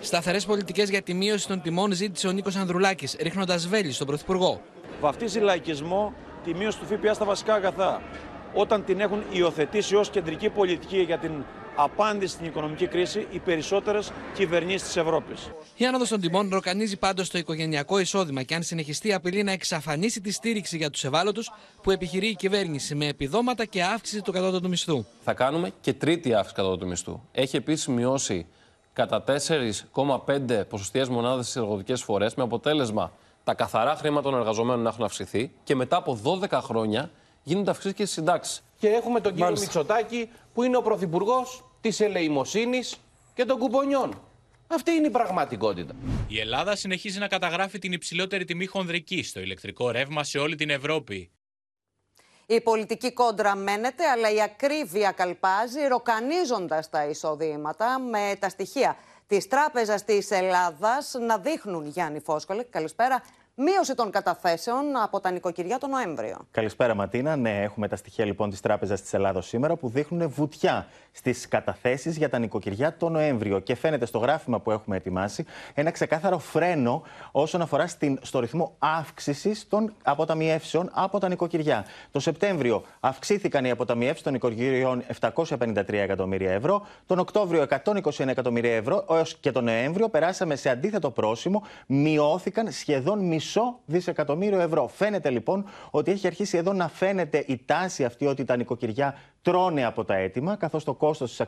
[SPEAKER 23] Σταθερές πολιτικές για τη μείωση των τιμών ζήτησε ο Νίκος Ανδρουλάκης, ρίχνοντας βέλη στον Πρωθυπουργό.
[SPEAKER 26] Βαφτίζει λαϊκισμό τη μείωση του ΦΠΑ στα βασικά αγαθά. Όταν την έχουν υιοθετήσει ως κεντρική πολιτική για την απάντηση στην οικονομική κρίση οι περισσότερες κυβερνήσεις της Ευρώπης.
[SPEAKER 23] Η άνοδο των τιμών ροκανίζει πάντως το οικογενειακό εισόδημα και αν συνεχιστεί απειλεί να εξαφανίσει τη στήριξη για τους ευάλωτους που επιχειρεί η κυβέρνηση με επιδόματα και αύξηση του κατώτατου μισθού.
[SPEAKER 27] Θα κάνουμε και τρίτη αύξηση κατώτατου μισθού. Έχει επίσης μειώσει κατά 4,5 ποσοστιαίες μονάδες στις εργοδοτικέ φορές με αποτέλεσμα τα καθαρά χρήματα των εργαζομένων να έχουν αυξηθεί και μετά από 12 χρόνια γίνονται αυξήσεις και στις συντάξεις.
[SPEAKER 28] Και έχουμε τον κύριο Μητσοτάκη που είναι ο πρωθυπουργός της ελεημοσύνης και των κουπονιών. Αυτή είναι η πραγματικότητα.
[SPEAKER 25] Η Ελλάδα συνεχίζει να καταγράφει την υψηλότερη τιμή χονδρική στο ηλεκτρικό ρεύμα σε όλη την Ευρώπη.
[SPEAKER 2] Η πολιτική κόντρα μένεται, αλλά η ακρίβεια καλπάζει, ροκανίζοντας τα εισοδήματα με τα στοιχεία της Τράπεζας της Ελλάδας να δείχνουν, Γιάννη Φόσκολε, καλησπέρα, Μείωση των καταθέσεων από τα νοικοκυριά το Νοέμβριο.
[SPEAKER 29] Καλησπέρα, Ματίνα. Ναι, έχουμε τα στοιχεία λοιπόν της Τράπεζας της Ελλάδος σήμερα που δείχνουν βουτιά στις καταθέσεις για τα νοικοκυριά το Νοέμβριο. Και φαίνεται στο γράφημα που έχουμε ετοιμάσει ένα ξεκάθαρο φρένο όσον αφορά στην, στο ρυθμό αύξησης των αποταμιεύσεων από τα νοικοκυριά. Το Σεπτέμβριο αυξήθηκαν οι αποταμιεύσεις των νοικοκυριών 753 εκατομμύρια ευρώ. Τον Οκτώβριο 121 εκατομμύρια ευρώ. Έως και τον Νοέμβριο περάσαμε σε αντίθετο πρόσημο. Μειώθηκαν σχεδόν μισό μισό δισεκατομμύριο ευρώ. Φαίνεται λοιπόν ότι έχει αρχίσει εδώ να φαίνεται η τάση αυτή ότι τα νοικοκυριά τρώνε από τα έτοιμα, καθώς το κόστος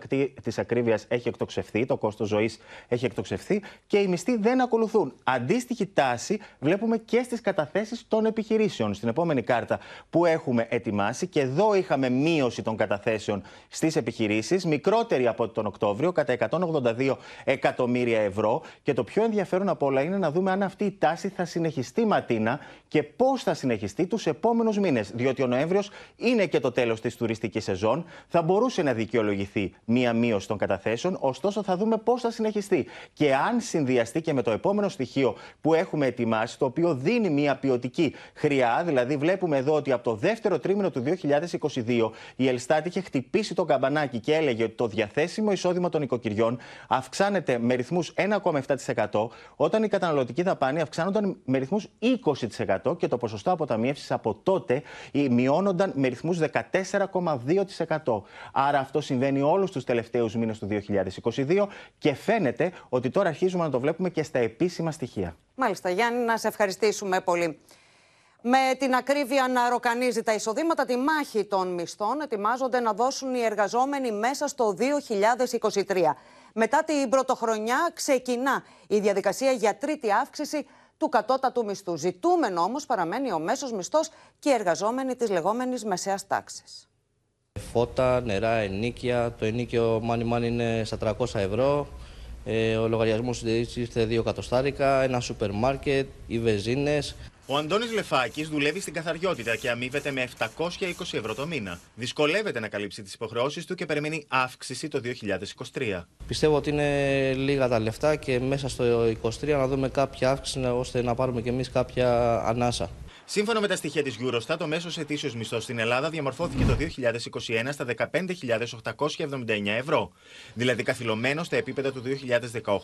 [SPEAKER 29] της ακρίβειας έχει εκτοξευθεί, το κόστος ζωής έχει εκτοξευθεί και οι μισθοί δεν ακολουθούν. Αντίστοιχη τάση βλέπουμε και στις καταθέσεις των επιχειρήσεων. Στην επόμενη κάρτα που έχουμε ετοιμάσει, και εδώ είχαμε μείωση των καταθέσεων στις επιχειρήσεις, μικρότερη από τον Οκτώβριο, κατά 182 εκατομμύρια ευρώ. Και το πιο ενδιαφέρον από όλα είναι να δούμε αν αυτή η τάση θα συνεχιστεί, Ματίνα, και πώς θα συνεχιστεί τους επόμενους μήνες. Διότι ο Νοέμβριος είναι και το τέλος της τουριστικής σεζόν. Θα μπορούσε να δικαιολογηθεί μία μείωση των καταθέσεων, ωστόσο θα δούμε πώς θα συνεχιστεί. Και αν συνδυαστεί και με το επόμενο στοιχείο που έχουμε ετοιμάσει, το οποίο δίνει μία ποιοτική χρειά, δηλαδή βλέπουμε εδώ ότι από το δεύτερο τρίμηνο του 2022 η Ελστάτ είχε χτυπήσει το καμπανάκι και έλεγε ότι το διαθέσιμο εισόδημα των οικοκυριών αυξάνεται με ρυθμούς 1,7%, όταν η καταναλωτική δαπάνη αυξάνονταν με ρυθμούς 20% και το ποσοστό αποταμίευση από τότε μειώνονταν με ρυθμούς 14,2%. Άρα αυτό συμβαίνει όλους τους τελευταίους μήνες του 2022 και φαίνεται ότι τώρα αρχίζουμε να το βλέπουμε και στα επίσημα στοιχεία.
[SPEAKER 2] Μάλιστα, Γιάννη, να σε ευχαριστήσουμε πολύ. Με την ακρίβεια να ροκανίζει τα εισοδήματα, τη μάχη των μισθών ετοιμάζονται να δώσουν οι εργαζόμενοι μέσα στο 2023. Μετά την πρωτοχρονιά ξεκινά η διαδικασία για τρίτη αύξηση του κατώτατου μισθού. Ζητούμενο όμως παραμένει ο μέσος μισθός και οι εργαζόμενοι της λεγόμενης μεσαίας τάξης.
[SPEAKER 30] Φώτα, νερά, ενίκια. Το ενίκιο μάνι μάνι είναι στα 300 ευρώ. Ε, ο λογαριασμός συντηρήση ήρθε 2 εκατοστάρικα. Ένα σούπερ μάρκετ, οι βεζίνες.
[SPEAKER 29] Ο Αντώνης Λεφάκης δουλεύει στην καθαριότητα και αμείβεται με 720 ευρώ το μήνα. Δυσκολεύεται να καλύψει τις υποχρεώσεις του και περιμένει αύξηση το 2023.
[SPEAKER 30] Πιστεύω ότι είναι λίγα τα λεφτά και μέσα στο 2023 να δούμε κάποια αύξηση ώστε να πάρουμε κι εμείς κάποια ανάσα.
[SPEAKER 29] Σύμφωνα με τα στοιχεία της Eurostat, το μέσος ετήσιος μισθός στην Ελλάδα διαμορφώθηκε το 2021 στα 15.879 ευρώ, δηλαδή καθυλωμένος στα επίπεδα του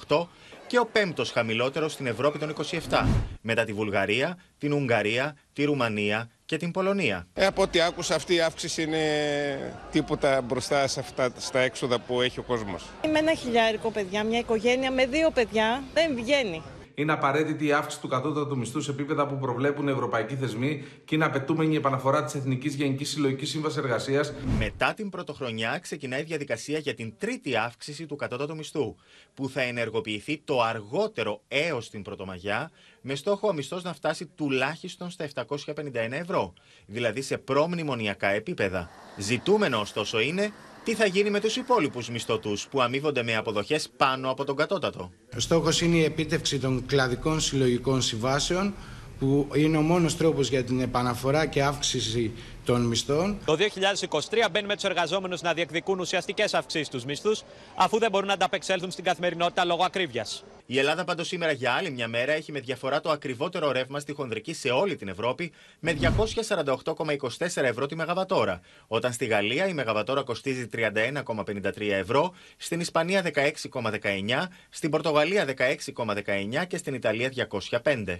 [SPEAKER 29] 2018 και ο πέμπτος χαμηλότερος στην Ευρώπη των 27, μετά τη Βουλγαρία, την Ουγγαρία, τη Ρουμανία και την Πολωνία.
[SPEAKER 31] Ε, από ό,τι άκουσα, αυτή η αύξηση είναι τίποτα μπροστά σε αυτά στα έξοδα που έχει ο κόσμος.
[SPEAKER 32] Είμαι ένα χιλιάρικο παιδιά, μια οικογένεια με δύο παιδιά δεν βγαίνει
[SPEAKER 33] είναι απαραίτητη η αύξηση του κατώτατου μισθού σε επίπεδα που προβλέπουν ευρωπαϊκοί θεσμοί και είναι απαιτούμενη η επαναφορά της Εθνικής Γενικής Συλλογικής Σύμβασης Εργασίας.
[SPEAKER 29] Μετά την πρωτοχρονιά ξεκινάει η διαδικασία για την τρίτη αύξηση του κατώτατου μισθού, που θα ενεργοποιηθεί το αργότερο έως την Πρωτομαγιά, με στόχο ο μισθός να φτάσει τουλάχιστον στα 751 ευρώ, δηλαδή σε προμνημονιακά επίπεδα. Ζητούμενο ωστόσο είναι τι θα γίνει με τους υπόλοιπους μισθωτούς που αμείβονται με αποδοχές πάνω από τον κατώτατο;
[SPEAKER 34] Ο στόχος είναι η επίτευξη των κλαδικών συλλογικών συμβάσεων που είναι ο μόνος τρόπος για την επαναφορά και αύξηση των μισθών.
[SPEAKER 35] Το 2023 μπαίνει με τους εργαζόμενους να διεκδικούν ουσιαστικές αυξήσεις στους μισθούς, αφού δεν μπορούν να ανταπεξέλθουν στην καθημερινότητα λόγω ακρίβειας.
[SPEAKER 29] Η Ελλάδα πάντως σήμερα για άλλη μια μέρα έχει με διαφορά το ακριβότερο ρεύμα στη χονδρική σε όλη την Ευρώπη με 248,24 ευρώ τη Μεγαβατόρα. Όταν στη Γαλλία η Μεγαβατόρα κοστίζει 31,53 ευρώ, στην Ισπανία 16,19, στην Πορτογαλία 16,19 και στην Ιταλία 205.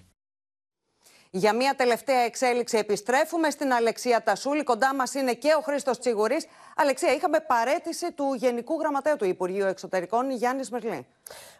[SPEAKER 2] Για μια τελευταία εξέλιξη επιστρέφουμε στην Αλεξία Τασούλη. Κοντά μας είναι και ο Χρήστος Τσιγουρής. Αλεξία, είχαμε παρέτηση του Γενικού Γραμματέα του Υπουργείου Εξωτερικών, Γιάννης Μερλή.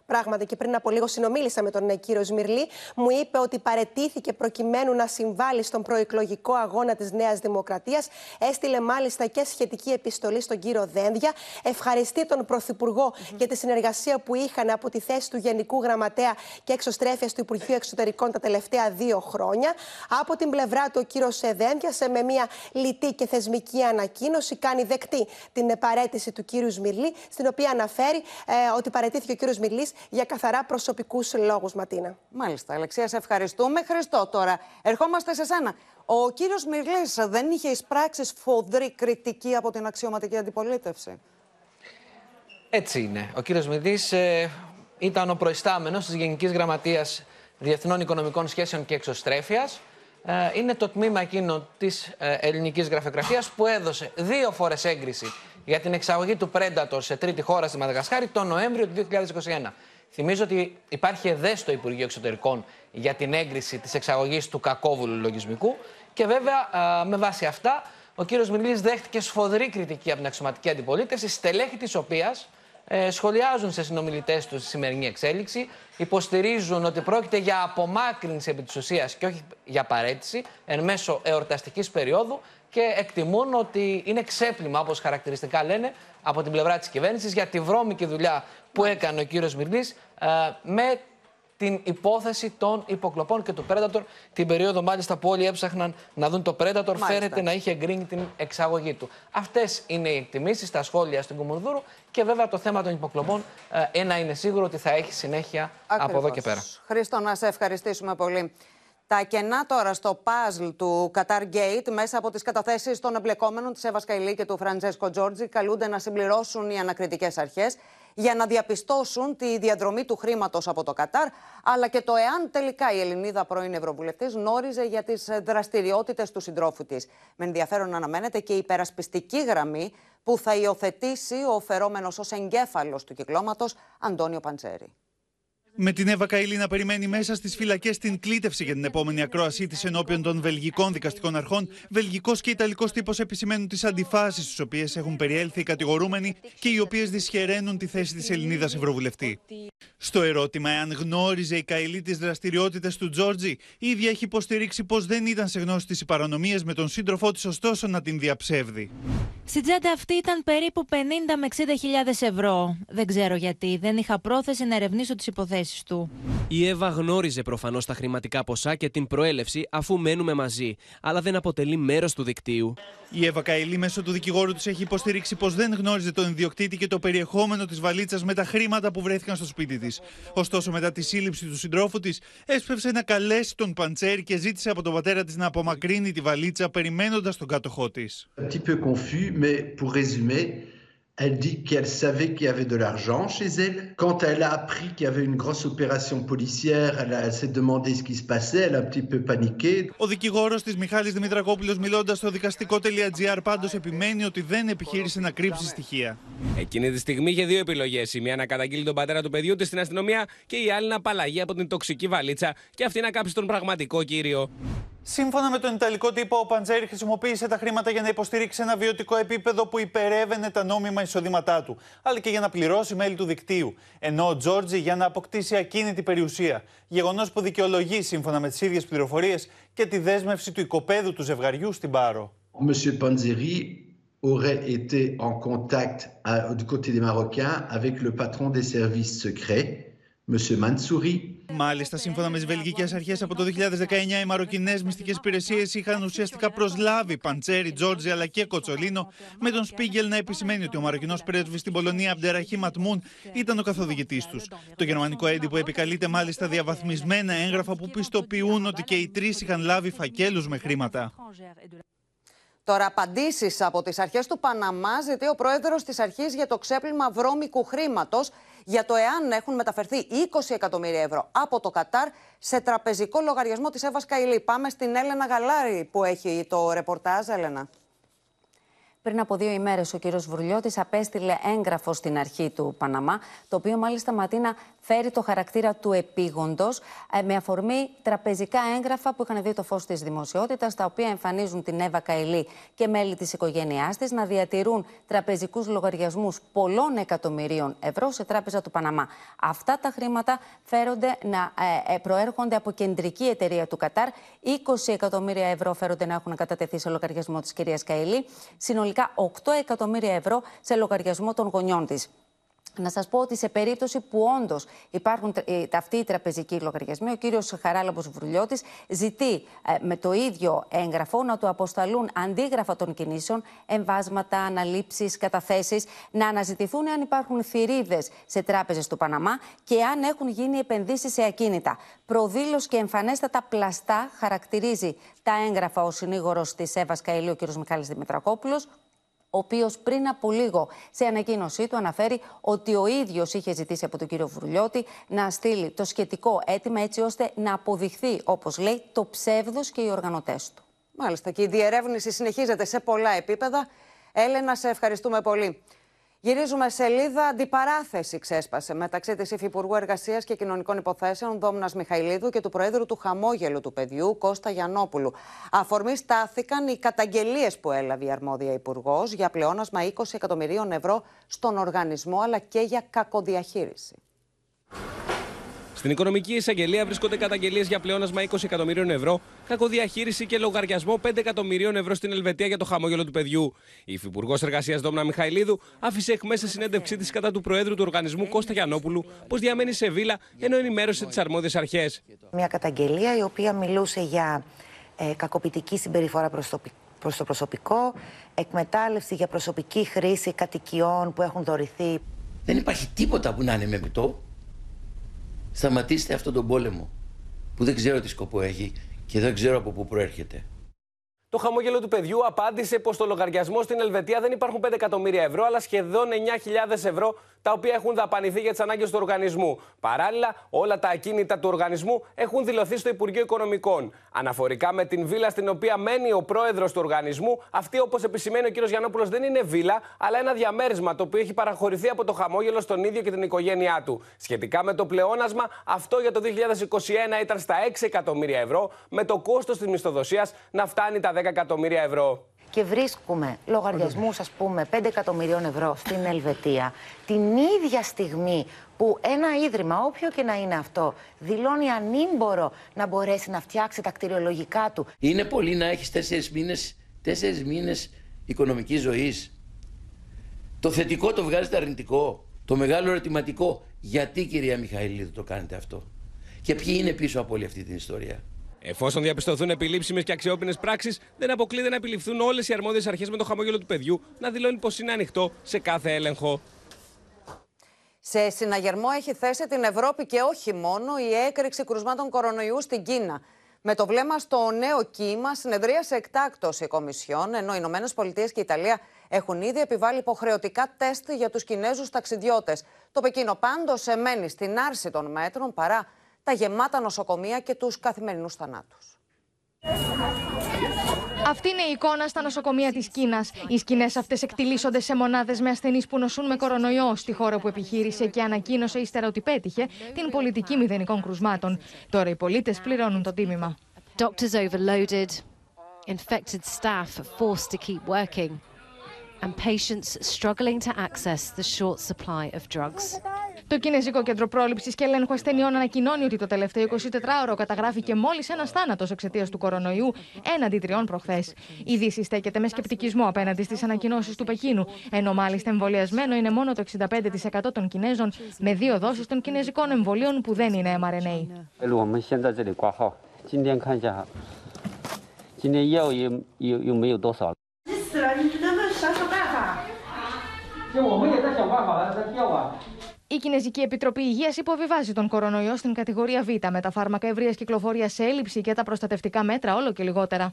[SPEAKER 11] Πράγματι, και πριν από λίγο συνομίλησα με τον ε, κύριο Σμυρλή. Μου είπε ότι παρετήθηκε προκειμένου να συμβάλλει στον προεκλογικό αγώνα της Νέας Δημοκρατίας. Έστειλε μάλιστα και σχετική επιστολή στον κύριο Δένδια. Ευχαριστεί τον Πρωθυπουργό για τη συνεργασία που είχαν από τη θέση του Γενικού Γραμματέα και εξωστρέφειας του Υπουργείου Εξωτερικών τα τελευταία δύο χρόνια. Από την πλευρά του, ο κύριος Δένδια, με μια λιτή και θεσμική ανακοίνωση, κάνει δεκτή την παρέτηση του κύριου Σμυρλή, στην οποία αναφέρει ε, ότι παρετήθηκε ο κύριος Σμυρλής για καθαρά προσωπικούς λόγους, Ματίνα.
[SPEAKER 2] Μάλιστα, Αλεξία, σε ευχαριστούμε. Χριστό, τώρα ερχόμαστε σε σένα. Ο κύριος Μυρλή δεν είχε εισπράξεις φοδρή κριτική από την αξιωματική αντιπολίτευση;
[SPEAKER 23] Έτσι είναι. Ο κύριος Μυρλή ε, ήταν ο προϊστάμενος της Γενικής Γραμματείας Διεθνών Οικονομικών Σχέσεων και Εξωστρέφειας. Ε, είναι το τμήμα εκείνο της ε, ελληνικής γραφειοκρατίας που έδωσε δύο φορές έγκριση για την εξαγωγή του Predator σε τρίτη χώρα στη Μαδαγασκάρη τον Νοέμβριο του 2021. Θυμίζω ότι υπάρχει ΕΔΕ στο Υπουργείο Εξωτερικών για την έγκριση της εξαγωγής του κακόβουλου λογισμικού. Και βέβαια, με βάση αυτά, ο κύριος Μιλής δέχτηκε σφοδρή κριτική από την αξιωματική αντιπολίτευση, στελέχη της οποίας ε, σχολιάζουν σε συνομιλητές τους τη σημερινή εξέλιξη, υποστηρίζουν ότι πρόκειται για απομάκρυνση επί της ουσίας και όχι για παρέτηση εν μέσω εορταστικής περίοδου και εκτιμούν ότι είναι ξέπλυμα, όπως χαρακτηριστικά λένε, από την πλευρά της κυβέρνησης για τη βρώμικη δουλειά που έκανε ο κύριος Μυρνής ε, με την υπόθεση των υποκλοπών και του Predator. Την περίοδο μάλιστα που όλοι έψαχναν να δουν το Predator, μάλιστα. φαίνεται να είχε εγκρίνει την εξαγωγή του. Αυτές είναι οι εκτιμήσεις, τα σχόλια στην Κουμουνδούρου και βέβαια το θέμα των υποκλοπών. Ε, ένα είναι σίγουρο ότι θα έχει συνέχεια από εδώ και πέρα.
[SPEAKER 2] Χρήστο, να σε ευχαριστήσουμε πολύ. Τα κενά τώρα στο παζλ του Qatar Gate μέσα από τις καταθέσεις των εμπλεκόμενων της Εύα Καηλή και του Φραντζέσκο Τζόρτζι καλούνται να συμπληρώσουν οι ανακριτικές αρχές για να διαπιστώσουν τη διαδρομή του χρήματος από το Κατάρ, αλλά και το εάν τελικά η Ελληνίδα πρώην Ευρωβουλευτής γνώριζε για τις δραστηριότητες του συντρόφου της. Με ενδιαφέρον αναμένεται και η υπερασπιστική γραμμή που θα υιοθετήσει ο φερόμενος ως εγκέφαλος του κυκλώματος Αντώνιο Παντσέρη.
[SPEAKER 36] Με την Εύα Καηλή να περιμένει μέσα στις φυλακές την κλήτευση για την επόμενη ακρόασή της ενώπιον των βελγικών δικαστικών αρχών, βελγικός και ιταλικός τύπος επισημαίνουν τις αντιφάσεις στις οποίες έχουν περιέλθει οι κατηγορούμενοι και οι οποίες δυσχεραίνουν τη θέση της Ελληνίδας Ευρωβουλευτή. Στο ερώτημα εάν γνώριζε η Καηλή τις δραστηριότητες του Τζόρτζι, η ίδια έχει υποστηρίξει πως δεν ήταν σε γνώση της παρανομίε με τον σύντροφό της, ωστόσο να την διαψεύδει.
[SPEAKER 3] Στην τσάντα αυτή ήταν περίπου 50 με 60 ευρώ. Δεν ξέρω γιατί. Δεν είχα πρόθεση να ερευνήσω τις υποθέσεις του.
[SPEAKER 37] Η Εύα γνώριζε προφανώς τα χρηματικά ποσά και την προέλευση αφού μένουμε μαζί, αλλά δεν αποτελεί μέρος του δικτύου.
[SPEAKER 36] Η Εύα Καηλή μέσω του δικηγόρου της έχει υποστηρίξει πως δεν γνώριζε τον ιδιοκτήτη και το περιεχόμενο της βαλίτσας με τα χρήματα που βρέθηκαν στο σπίτι της. Ωστόσο, μετά τη σύλληψη του συντρόφου της, έσπευσε να καλέσει τον Παντσέρη και ζήτησε από τον πατέρα της να απομακρύνει τη βαλίτσα περιμένοντας τον κάτοχό της.
[SPEAKER 38] Elle dit qu'elle savait qu'il y avait de l'argent chez elle. Quand elle a appris qu'il y avait une grosse opération policière, elle, elle s'est demandé ce qui se passait, elle a un petit peu paniqué.
[SPEAKER 36] Ο δικηγόρος της Μιχάλης Δημητρακόπουλος, μιλώντας στο δικαστικό.gr, πάντως επιμένει ότι δεν επιχείρησε να κρύψει στοιχεία.
[SPEAKER 37] Εκείνη τη στιγμή είχε δύο επιλογές. Η μία να καταγγείλει τον πατέρα του παιδιού της στην αστυνομία και η άλλη να απαλλαγεί από την τοξική βαλίτσα και αυτή να κάψει τον πραγματικό κύριο.
[SPEAKER 36] Σύμφωνα με τον Ιταλικό τύπο, ο Παντζέρη χρησιμοποίησε τα χρήματα για να υποστηρίξει ένα βιωτικό επίπεδο που υπερεύαινε τα νόμιμα εισοδήματά του, αλλά και για να πληρώσει μέλη του δικτύου. Ενώ ο Τζόρτζι για να αποκτήσει ακίνητη περιουσία. Γεγονός που δικαιολογεί, σύμφωνα με τις ίδιες πληροφορίες, και τη δέσμευση του οικοπαίδου του ζευγαριού στην Πάρο.
[SPEAKER 38] Ο aurait été en contact du côté des Marocains avec le patron des services secrets, M. Mansouri,
[SPEAKER 36] Μάλιστα, σύμφωνα με τις βελγικές αρχές, από το 2019 οι μαροκινές μυστικές υπηρεσίες είχαν ουσιαστικά προσλάβει Παντσέρι, Τζόρτζι αλλά και Κοτσολίνο, με τον Σπίγκελ να επισημαίνει ότι ο μαροκινός πρέσβης στην Πολωνία, Αμπτεραχή Ματμούν, ήταν ο καθοδηγητής τους. Το γερμανικό έντυπο επικαλείται μάλιστα διαβαθμισμένα έγγραφα που πιστοποιούν ότι και οι τρεις είχαν λάβει φακέλους με χρήματα.
[SPEAKER 2] Τώρα, απαντήσεις από τις αρχές του Παναμά ζητεί ο πρόεδρος της αρχής για το ξέπλυμα βρώμικου χρήματος για το εάν έχουν μεταφερθεί 20 εκατομμύρια ευρώ από το Κατάρ σε τραπεζικό λογαριασμό της Εύα Καηλή. Πάμε στην Έλενα Γαλάρη που έχει το ρεπορτάζ, Έλενα.
[SPEAKER 39] Πριν από δύο ημέρες, ο κύριος Βουρλιώτης απέστειλε έγγραφο στην αρχή του Παναμά, το οποίο μάλιστα Ματίνα φέρει το χαρακτήρα του επίγοντος, ε, με αφορμή τραπεζικά έγγραφα που είχαν δει το φως της δημοσιότητας, τα οποία εμφανίζουν την Εύα Καηλή και μέλη της οικογένειάς της να διατηρούν τραπεζικούς λογαριασμούς πολλών εκατομμυρίων ευρώ σε τράπεζα του Παναμά. Αυτά τα χρήματα φέρονται να ε, ε, προέρχονται από κεντρική εταιρεία του Κατάρ. 20 εκατομμύρια ευρώ φέρονται να έχουν κατατεθεί σε λογαριασμό της κυρίας Καηλή. Συνολικά 8 εκατομμύρια ευρώ σε λογαριασμό των γονιών της. Να σας πω ότι σε περίπτωση που όντως υπάρχουν ε, αυτοί οι τραπεζικοί λογαριασμοί, ο κύριος Χαράλαμπος Βρουλιώτη ζητεί ε, με το ίδιο έγγραφο να του αποσταλούν αντίγραφα των κινήσεων, εμβάσματα, αναλήψεις, καταθέσεις, να αναζητηθούν αν υπάρχουν θηρίδες σε τράπεζες του Παναμά και αν έχουν γίνει επενδύσεις σε ακίνητα. Προδήλως και εμφανέστατα πλαστά χαρακτηρίζει τα έγγραφα ο συνήγορος της Εύα Καηλή, ο κ. Μιχάλης Δημητρακόπουλος, ο οποίος πριν από λίγο σε ανακοίνωσή του αναφέρει ότι ο ίδιος είχε ζητήσει από τον κύριο Βρουλιώτη να στείλει το σχετικό αίτημα έτσι ώστε να αποδειχθεί, όπως λέει, το ψεύδος και οι οργανωτές του.
[SPEAKER 2] Μάλιστα. Και η διερεύνηση συνεχίζεται σε πολλά επίπεδα. Έλενα, σε ευχαριστούμε πολύ. Γυρίζουμε σελίδα. Αντιπαράθεση ξέσπασε μεταξύ της Υφυπουργού Εργασίας και Κοινωνικών Υποθέσεων Δόμνας Μιχαηλίδου και του Προέδρου του Χαμόγελου του Παιδιού Κώστα Γιανόπουλου. Αφορμή στάθηκαν οι καταγγελίες που έλαβε η αρμόδια Υπουργός για πλεόνασμα 20 εκατομμυρίων ευρώ στον οργανισμό αλλά και για κακοδιαχείριση.
[SPEAKER 37] Στην οικονομική εισαγγελία βρίσκονται καταγγελίες για πλεόνασμα 20 εκατομμυρίων ευρώ, κακοδιαχείριση και λογαριασμό 5 εκατομμυρίων ευρώ στην Ελβετία για το χαμόγελο του παιδιού. Η Υφυπουργός Εργασίας Δόμνα Μιχαηλίδου άφησε εκ μέσα συνέντευξή της κατά του Προέδρου του οργανισμού Κώστα Γιανόπουλου πως διαμένει σε βίλα ενώ ενημέρωσε τις αρμόδιες αρχές.
[SPEAKER 38] Μια καταγγελία η οποία μιλούσε για ε, κακοποιητική συμπεριφορά προς το, προς το προσωπικό, εκμετάλλευση για προσωπική χρήση κατοικιών που έχουν δωρηθεί.
[SPEAKER 40] Δεν υπάρχει τίποτα που να είναι μεμητό. Σταματήστε αυτόν τον πόλεμο που δεν ξέρω τι σκοπό έχει και δεν ξέρω από πού προέρχεται.
[SPEAKER 37] Το χαμόγελο του παιδιού απάντησε πως στο λογαριασμό στην Ελβετία δεν υπάρχουν 5 εκατομμύρια ευρώ, αλλά σχεδόν 9.000 ευρώ, τα οποία έχουν δαπανηθεί για τις ανάγκες του οργανισμού. Παράλληλα, όλα τα ακίνητα του οργανισμού έχουν δηλωθεί στο Υπουργείο Οικονομικών. Αναφορικά με την βίλα στην οποία μένει ο πρόεδρος του οργανισμού, αυτή, όπως επισημαίνει ο κ. Γιαννόπουλος, δεν είναι βίλα, αλλά ένα διαμέρισμα το οποίο έχει παραχωρηθεί από το χαμόγελο στον ίδιο και την οικογένειά του. Σχετικά με το πλεόνασμα, αυτό για το 2021 ήταν στα 6 εκατομμύρια ευρώ, με το κόστος της μισθοδοσίας να φτάνει τα 10 εκατομμύρια ευρώ.
[SPEAKER 38] Και βρίσκουμε λογαριασμούς, ας πούμε, 5 εκατομμυρίων ευρώ στην Ελβετία την ίδια στιγμή που ένα ίδρυμα, όποιο και να είναι αυτό, δηλώνει ανήμπορο να μπορέσει να φτιάξει τα κτηριολογικά του.
[SPEAKER 40] Είναι πολύ να έχεις τέσσερις μήνες τέσσερις μήνες οικονομικής ζωής. Το θετικό το βγάζετε αρνητικό. Το μεγάλο ερωτηματικό. Γιατί, κυρία Μιχαηλίδου, το κάνετε αυτό; Και ποιοι είναι πίσω από όλη αυτή την ιστορία;
[SPEAKER 37] Εφόσον διαπιστωθούν επιλήψιμες και αξιόπινες πράξεις, δεν αποκλείεται να επιληφθούν όλες οι αρμόδιες αρχές με το χαμόγελο του παιδιού να δηλώνει πως είναι ανοιχτό σε κάθε έλεγχο.
[SPEAKER 2] Σε συναγερμό έχει θέσει την Ευρώπη και όχι μόνο η έκρηξη κρουσμάτων κορονοϊού στην Κίνα. Με το βλέμμα στο νέο κύμα, συνεδρίασε εκτάκτο η Κομισιόν, ενώ οι Ηνωμένες Πολιτείες και η Ιταλία έχουν ήδη επιβάλει υποχρεωτικά τεστ για τους Κινέζους ταξιδιώτες. Το Πεκίνο πάντως εμένει στην άρση των μέτρων παρά τα γεμάτα νοσοκομεία και τους καθημερινούς θανάτους.
[SPEAKER 41] Αυτή είναι η εικόνα στα νοσοκομεία της Κίνας. Οι σκηνές αυτές εκτιλήσονται σε μονάδες με ασθενείς που νοσούν με κορονοϊό, στη χώρα που επιχείρησε και ανακοίνωσε ύστερα ότι πέτυχε την πολιτική μηδενικών κρουσμάτων. Τώρα οι πολίτες πληρώνουν το τίμημα.
[SPEAKER 42] Doctors overloaded, infected staff forced to keep working, and patients struggling to access the short supply of drugs.
[SPEAKER 41] Το Κινέζικο Κέντρο Πρόληψη και Ελέγχου Ασθενειών ανακοινώνει ότι το τελευταίο 24ωρο καταγράφηκε μόλι ένα θάνατο εξαιτία του κορονοϊού, έναντι τριών προχθέ. Η Δύση στέκεται με σκεπτικισμό απέναντι στι ανακοινώσει του Πεκίνου, ενώ μάλιστα εμβολιασμένο είναι μόνο το 65% των Κινέζων με δύο δόσει των κινέζικων εμβολίων που δεν είναι mRNA.
[SPEAKER 43] 今天看一下，今天药又又又没有多少。
[SPEAKER 41] 急死了！你能不能 想想办法？
[SPEAKER 43] 就我们也在想办法了，在调啊。
[SPEAKER 41] Η Κινέζικη Επιτροπή Υγεία υποβιβάζει τον κορονοϊό στην κατηγορία Β με τα φάρμακα ευρεία κυκλοφορία σε έλλειψη και τα προστατευτικά μέτρα όλο και λιγότερα.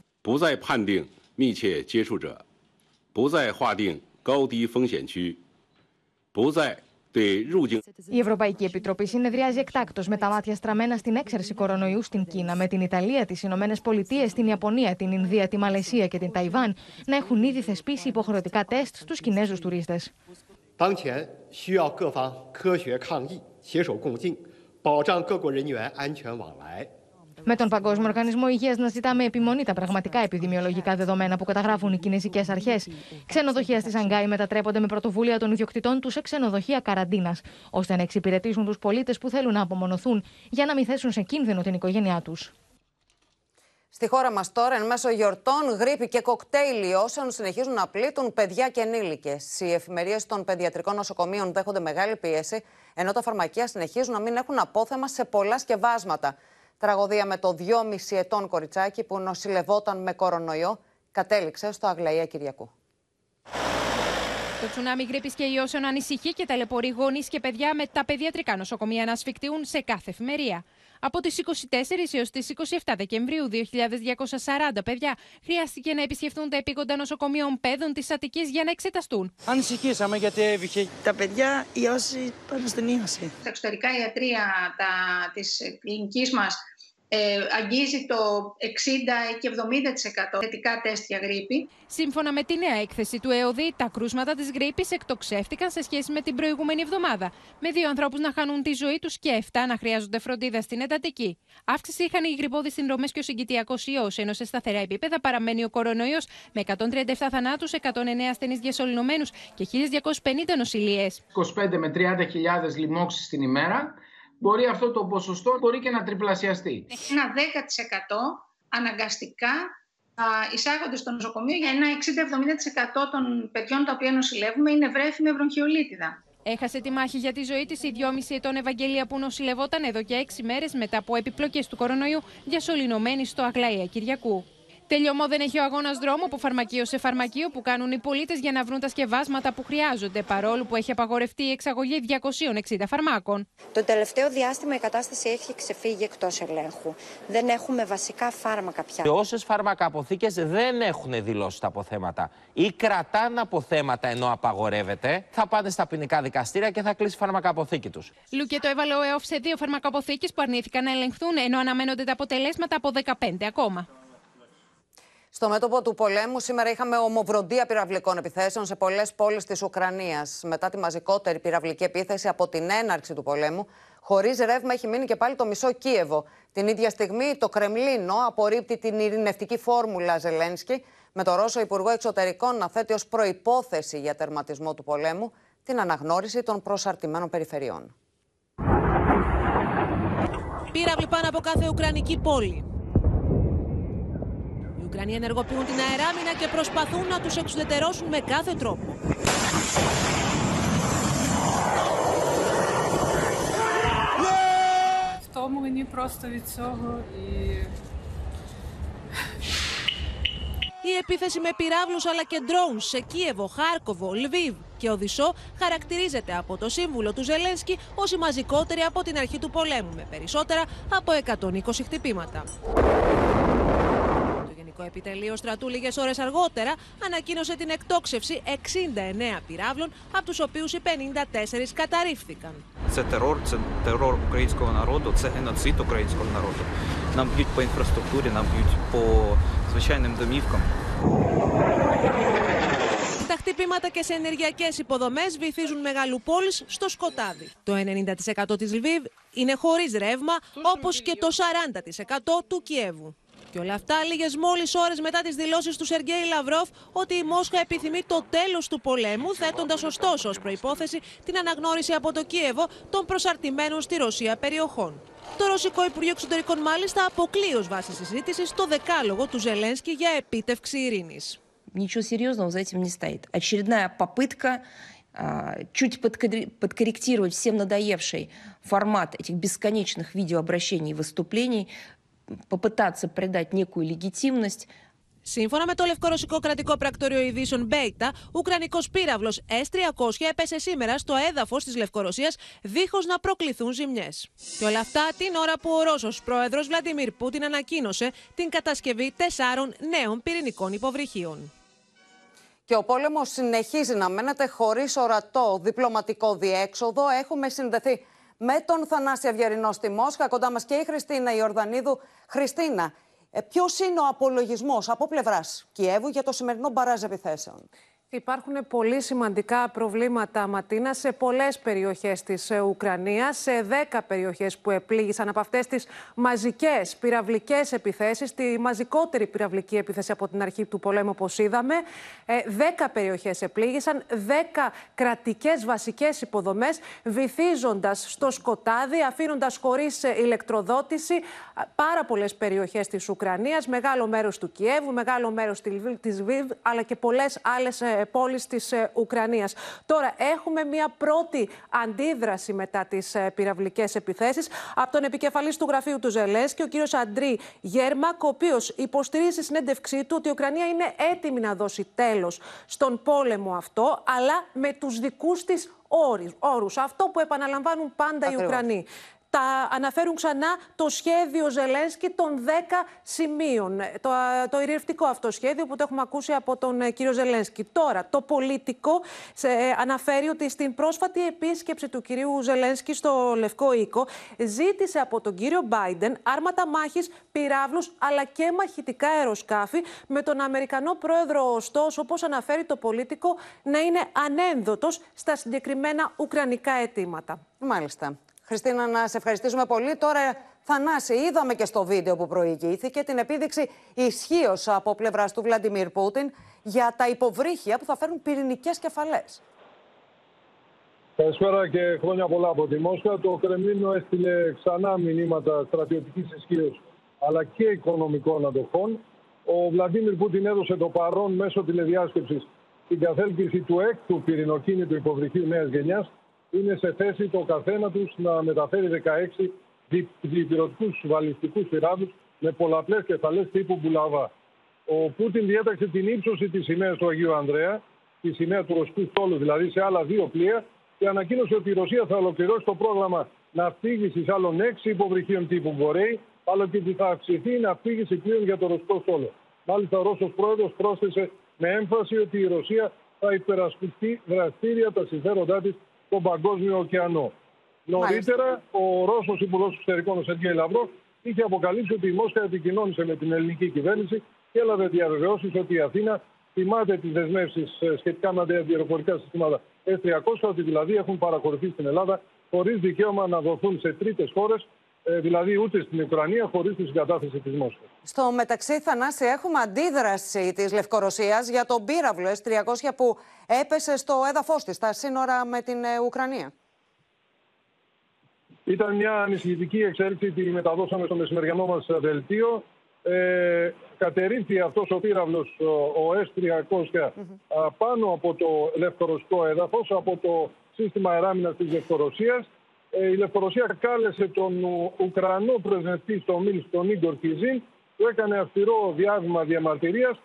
[SPEAKER 41] Η Ευρωπαϊκή Επιτροπή συνεδριάζει εκτάκτως με τα μάτια στραμμένα στην έξαρση κορονοϊού στην Κίνα, με την Ιταλία, τις Ηνωμένες Πολιτείες, την Ιαπωνία, την Ινδία, τη Μαλαισία και την Ταϊβάν να έχουν ήδη θεσπίσει υποχρεωτικά τεστ στους Κινέζους τουρίστες. Με τον Παγκόσμιο Οργανισμό Υγείας να ζητάμε επιμονή τα πραγματικά επιδημιολογικά δεδομένα που καταγράφουν οι κινέζικες αρχές. Ξενοδοχεία στη Σανγκάη μετατρέπονται με πρωτοβουλία των ιδιοκτητών τους σε ξενοδοχεία καραντίνας, ώστε να εξυπηρετήσουν τους πολίτες που θέλουν να απομονωθούν για να μην θέσουν σε κίνδυνο την οικογένειά τους.
[SPEAKER 2] Στη χώρα μας τώρα, εν μέσω γιορτών, γρήπη και κοκτέιλ όσων συνεχίζουν να πλήττουν παιδιά και ενήλικες. Οι εφημερίες των παιδιατρικών νοσοκομείων δέχονται μεγάλη πίεση, ενώ τα φαρμακεία συνεχίζουν να μην έχουν απόθεμα σε πολλά σκευάσματα. Τραγωδία με το 2,5 ετών κοριτσάκι που νοσηλευόταν με κορονοϊό κατέληξε στο Αγλαία Κυριακού.
[SPEAKER 41] Το τσουνάμι γρήπης και ιώσεων ανησυχεί και ταλαιπωρεί γονείς και παιδιά με τα παιδιατρικά νοσοκομεία να ασφικτιούν σε κάθε εφημερία. Από τις 24 έως τις 27 Δεκεμβρίου 2.240 παιδιά χρειάστηκε να επισκεφθούν τα επίγοντα νοσοκομείων παιδών της Αττικής για να εξεταστούν.
[SPEAKER 44] Ανησυχήσαμε γιατί έβηχε τα παιδιά ιώσει πάνω στην ίωση.
[SPEAKER 45] Τα εξωτερικά ιατρία τα, της κλινικής μας ε, αγγίζει το 60 και 70% θετικά τεστ για γρήπη.
[SPEAKER 41] Σύμφωνα με τη νέα έκθεση του ΕΟΔΗ, τα κρούσματα της γρήπης εκτοξεύτηκαν σε σχέση με την προηγούμενη εβδομάδα, με δύο ανθρώπους να χάνουν τη ζωή τους και 7 να χρειάζονται φροντίδα στην εντατική. Αύξηση είχαν οι γρυπώδεις συνδρομές και ο συγκητιακός ιός, ενώ σε σταθερά επίπεδα παραμένει ο κορονοϊός με 137 θανάτους, 109 ασθενείς διασωληνωμένους και 1.250 νοσηλίες.
[SPEAKER 46] 25 με 30 χιλιάδες λοιμώξεις την ημέρα
[SPEAKER 47] μπορεί αυτό το ποσοστό μπορεί και να τριπλασιαστεί.
[SPEAKER 45] Ένα 10% αναγκαστικά εισάγονται στο νοσοκομείο για ένα 60-70% των παιδιών τα οποία νοσηλεύουμε είναι βρέφη με βροχιολίτιδα.
[SPEAKER 48] Έχασε τη μάχη για τη ζωή της η 2,5 ετών Ευαγγελία που νοσηλευόταν εδώ και 6 μέρες μετά από επιπλοκές του κορονοϊού διασωληνωμένη στο Αγλαία Κυριακού. Τελειωμό δεν έχει ο αγώνας δρόμο από φαρμακείο σε φαρμακείο που κάνουν οι πολίτες για να βρουν τα σκευάσματα που χρειάζονται, παρόλο που έχει απαγορευτεί η εξαγωγή 260 φαρμάκων.
[SPEAKER 49] Το τελευταίο διάστημα η κατάσταση έχει ξεφύγει εκτός ελέγχου. Δεν έχουμε βασικά φάρμακα πια.
[SPEAKER 50] Όσες φαρμακαποθήκε δεν έχουν δηλώσει τα αποθέματα ή κρατάνε αποθέματα ενώ απαγορεύεται, θα πάνε στα ποινικά δικαστήρια και θα κλείσει η φαρμακαποθήκη τους.
[SPEAKER 48] Λούκε το έβαλε ο ΕΟΦ σε δύο φαρμακαποθήκε που αρνήθηκαν να ελεγχθούν, ενώ αναμένονται τα αποτελέσματα από 15 ακόμα.
[SPEAKER 2] Στο μέτωπο του πολέμου, σήμερα είχαμε ομοβροντία πυραυλικών επιθέσεων σε πολλές πόλεις της Ουκρανίας. Μετά τη μαζικότερη πυραυλική επίθεση από την έναρξη του πολέμου, χωρίς ρεύμα έχει μείνει και πάλι το μισό Κίεβο. Την ίδια στιγμή, το Κρεμλίνο απορρίπτει την ειρηνευτική φόρμουλα Ζελένσκι, με το Ρώσο Υπουργό Εξωτερικών να θέτει ως προπόθεση για τερματισμό του πολέμου την αναγνώριση των προσαρτημένων περιφερειών.
[SPEAKER 51] Πύραυλοι πάνω από κάθε Ουκρανική πόλη. Ουκρανοί ενεργοποιούν την αεράμινα και προσπαθούν να τους εξουδετερώσουν με κάθε τρόπο.
[SPEAKER 52] Втомлені просто від цього і
[SPEAKER 51] Η επίθεση με πυράβλους αλλά και ντρόουν σε Κίεβο, Χάρκοβο, Λβίβ και Οδυσσό χαρακτηρίζεται από το σύμβουλο του Ζελένσκι ως η μαζικότερη από την αρχή του πολέμου με περισσότερα από 120 χτυπήματα. Το επιτελείο στρατού λίγε ώρε αργότερα ανακοίνωσε την εκτόξευση 69 πυράβλων, από του οποίου οι 54 καταρρίφθηκαν.
[SPEAKER 53] Це терор, це терор українського народу, це геноцид українського народу. Нам б'ють по інфраструктурі, нам б'ють по звичайним домівкам.
[SPEAKER 51] Τα χτυπήματα και σε ενεργειακέ υποδομέ βυθίζουν μεγάλου πόλη στο σκοτάδι. Το 90% τη Λβίβ είναι χωρί ρεύμα, όπω και το 40% του Κιέβου. Και όλα αυτά λίγε μόλι ώρε μετά τι δηλώσει του Σεργέη Λαυρόφ ότι η Μόσχα επιθυμεί το τέλο του πολέμου, θέτοντα ωστόσο ω προπόθεση την αναγνώριση από το Κίεβο των προσαρτημένων στη Ρωσία περιοχών. Το Ρωσικό Υπουργείο Εξωτερικών μάλιστα αποκλεί ω βάση συζήτηση το δεκάλογο του Ζελένσκι για επίτευξη ειρήνη.
[SPEAKER 46] Ничего серьезного за этим не стоит. Очередная попытка чуть подкорректировать всем надоевший формат этих бесконечных видеообращений и выступлений попытаться придать некую легитимность.
[SPEAKER 51] Σύμφωνα με το Λευκορωσικό Κρατικό Πρακτορείο Ειδήσεων Μπέιτα, Ουκρανικό πύραυλο S-300 έπεσε σήμερα στο έδαφο τη Λευκορωσία, δίχω να προκληθούν ζημιέ. Και όλα αυτά την ώρα που ο Ρώσο πρόεδρο Βλαντιμίρ Πούτιν ανακοίνωσε την κατασκευή τεσσάρων νέων πυρηνικών υποβρυχίων.
[SPEAKER 2] Και ο πόλεμο συνεχίζει να μένεται χωρί ορατό διπλωματικό διέξοδο. Έχουμε συνδεθεί με τον Θανάση Αυγερινό στη Μόσχα. Κοντά μας και η Χριστίνα Ιορδανίδου. Χριστίνα, ε, ποιος είναι ο απολογισμός από πλευράς Κιέβου για το σημερινό μπαράζ επιθέσεων;
[SPEAKER 54] Υπάρχουν πολύ σημαντικά προβλήματα, Ματίνα, σε πολλές περιοχές της ε, Ουκρανίας, σε 10 περιοχές που επλήγησαν από αυτές τις μαζικές πυραυλικές επιθέσεις, τη μαζικότερη πυραυλική επίθεση από την αρχή του πολέμου, όπως είδαμε. 10 ε, περιοχές επλήγησαν, 10 κρατικές βασικές υποδομές, βυθίζοντας στο σκοτάδι, αφήνοντας χωρίς ε, ηλεκτροδότηση πάρα πολλές περιοχές της Ουκρανίας, μεγάλο μέρος του Κιέβου, μεγάλο μέρος της Βίβ, αλλά και πολλές άλλες πόλεις της ε, Ουκρανίας. Τώρα έχουμε μια πρώτη αντίδραση μετά τις ε, πυραυλικές επιθέσεις από τον επικεφαλής του γραφείου του Ζελέσκη, ο κύριος Αντρί Γέρμακ, ο οποίος υποστηρίζει στη συνέντευξή του ότι η Ουκρανία είναι έτοιμη να δώσει τέλος στον πόλεμο αυτό, αλλά με τους δικούς της όρους. Αυτό που επαναλαμβάνουν πάντα οι Ουκρανοί τα αναφέρουν ξανά το σχέδιο Ζελένσκι των 10 σημείων. Το, το ειρηνευτικό αυτό σχέδιο που το έχουμε ακούσει από τον ε, κύριο Ζελένσκι. Τώρα, το πολιτικό σε, ε, αναφέρει ότι στην πρόσφατη επίσκεψη του κυρίου Ζελένσκι στο Λευκό Οίκο ζήτησε από τον κύριο Μπάιντεν άρματα μάχης, πυράβλους αλλά και μαχητικά αεροσκάφη με τον Αμερικανό πρόεδρο ωστόσο, όπως αναφέρει το πολίτικο, να είναι ανένδοτος στα συγκεκριμένα ουκρανικά αιτήματα.
[SPEAKER 2] Μάλιστα. Χριστίνα, να σε ευχαριστήσουμε πολύ. Τώρα, Θανάση, είδαμε και στο βίντεο που προηγήθηκε την επίδειξη ισχύως από πλευράς του Βλαντιμίρ Πούτιν για τα υποβρύχια που θα φέρουν πυρηνικές κεφαλές.
[SPEAKER 36] Καλησπέρα και χρόνια πολλά από τη Μόσχα. Το Κρεμλίνο έστειλε ξανά μηνύματα στρατιωτικής ισχύως αλλά και οικονομικών αντοχών. Ο Βλαντίμιρ Πούτιν έδωσε το παρόν μέσω τηλεδιάσκεψης την καθέλκυση του έκτου πυρηνοκίνητου υποβρυχίου νέας γενιάς. Είναι σε θέση το καθένα τους να μεταφέρει 16 διπυρωτικούς βαλιστικούς πυράδους με πολλαπλές κεφαλές τύπου Μπουλαβά. Ο Πούτιν διέταξε την ύψωση της σημαίας του Αγίου Ανδρέα, τη σημαία του Ρωσικού στόλου δηλαδή σε άλλα δύο πλοία και ανακοίνωσε ότι η Ρωσία θα ολοκληρώσει το πρόγραμμα ναυπήγησης άλλων έξι υποβρυχίων τύπου Μπορέη, αλλά και ότι θα αυξηθεί η ναυπήγηση πλοίων για το ρωσικό στόλο. Μάλιστα, ο Ρώσος πρόεδρος πρόσθεσε με έμφαση ότι η Ρωσία θα υπερασπιστεί δραστήρια τα συμφέροντά της στον παγκόσμιο ωκεανό. Νωρίτερα, ο Ρώσος Υπουργός Εξωτερικών, ο Σεργέη Λαυρός, είχε αποκαλύψει ότι η Μόσχα επικοινώνησε με την ελληνική κυβέρνηση και έλαβε διαβεβαιώσεις ότι η Αθήνα θυμάται τις δεσμεύσεις σχετικά με τα αντιεροπορικά συστήματα S-300, ότι δηλαδή έχουν παραχωρηθεί στην Ελλάδα χωρίς δικαίωμα να δοθούν σε τρίτες χώρες, δηλαδή ούτε στην Ουκρανία, χωρίς τη συγκατάθεση της Μόσχας.
[SPEAKER 2] Στο μεταξύ, Θανάση, έχουμε αντίδραση της Λευκορωσίας για τον πύραυλο S-300 που έπεσε στο έδαφος της, στα σύνορα με την Ουκρανία.
[SPEAKER 36] Ήταν μια ανησυχητική εξέλιξη, τη μεταδώσαμε στο μεσημεριανό μας δελτίο. Ε, κατερρύφθη αυτός ο πύραυλος, ο S-300, πάνω από το λευκορωσικό έδαφος, από το σύστημα εράμινας της Λευκορωσίας. Ε, η Λευκορωσία κάλεσε τον Ουκρανό πρεσβευτή στο Μίλ, τον Ίγκορ Κιζίν, που έκανε αυστηρό διάγμα διαμαρτυρίας,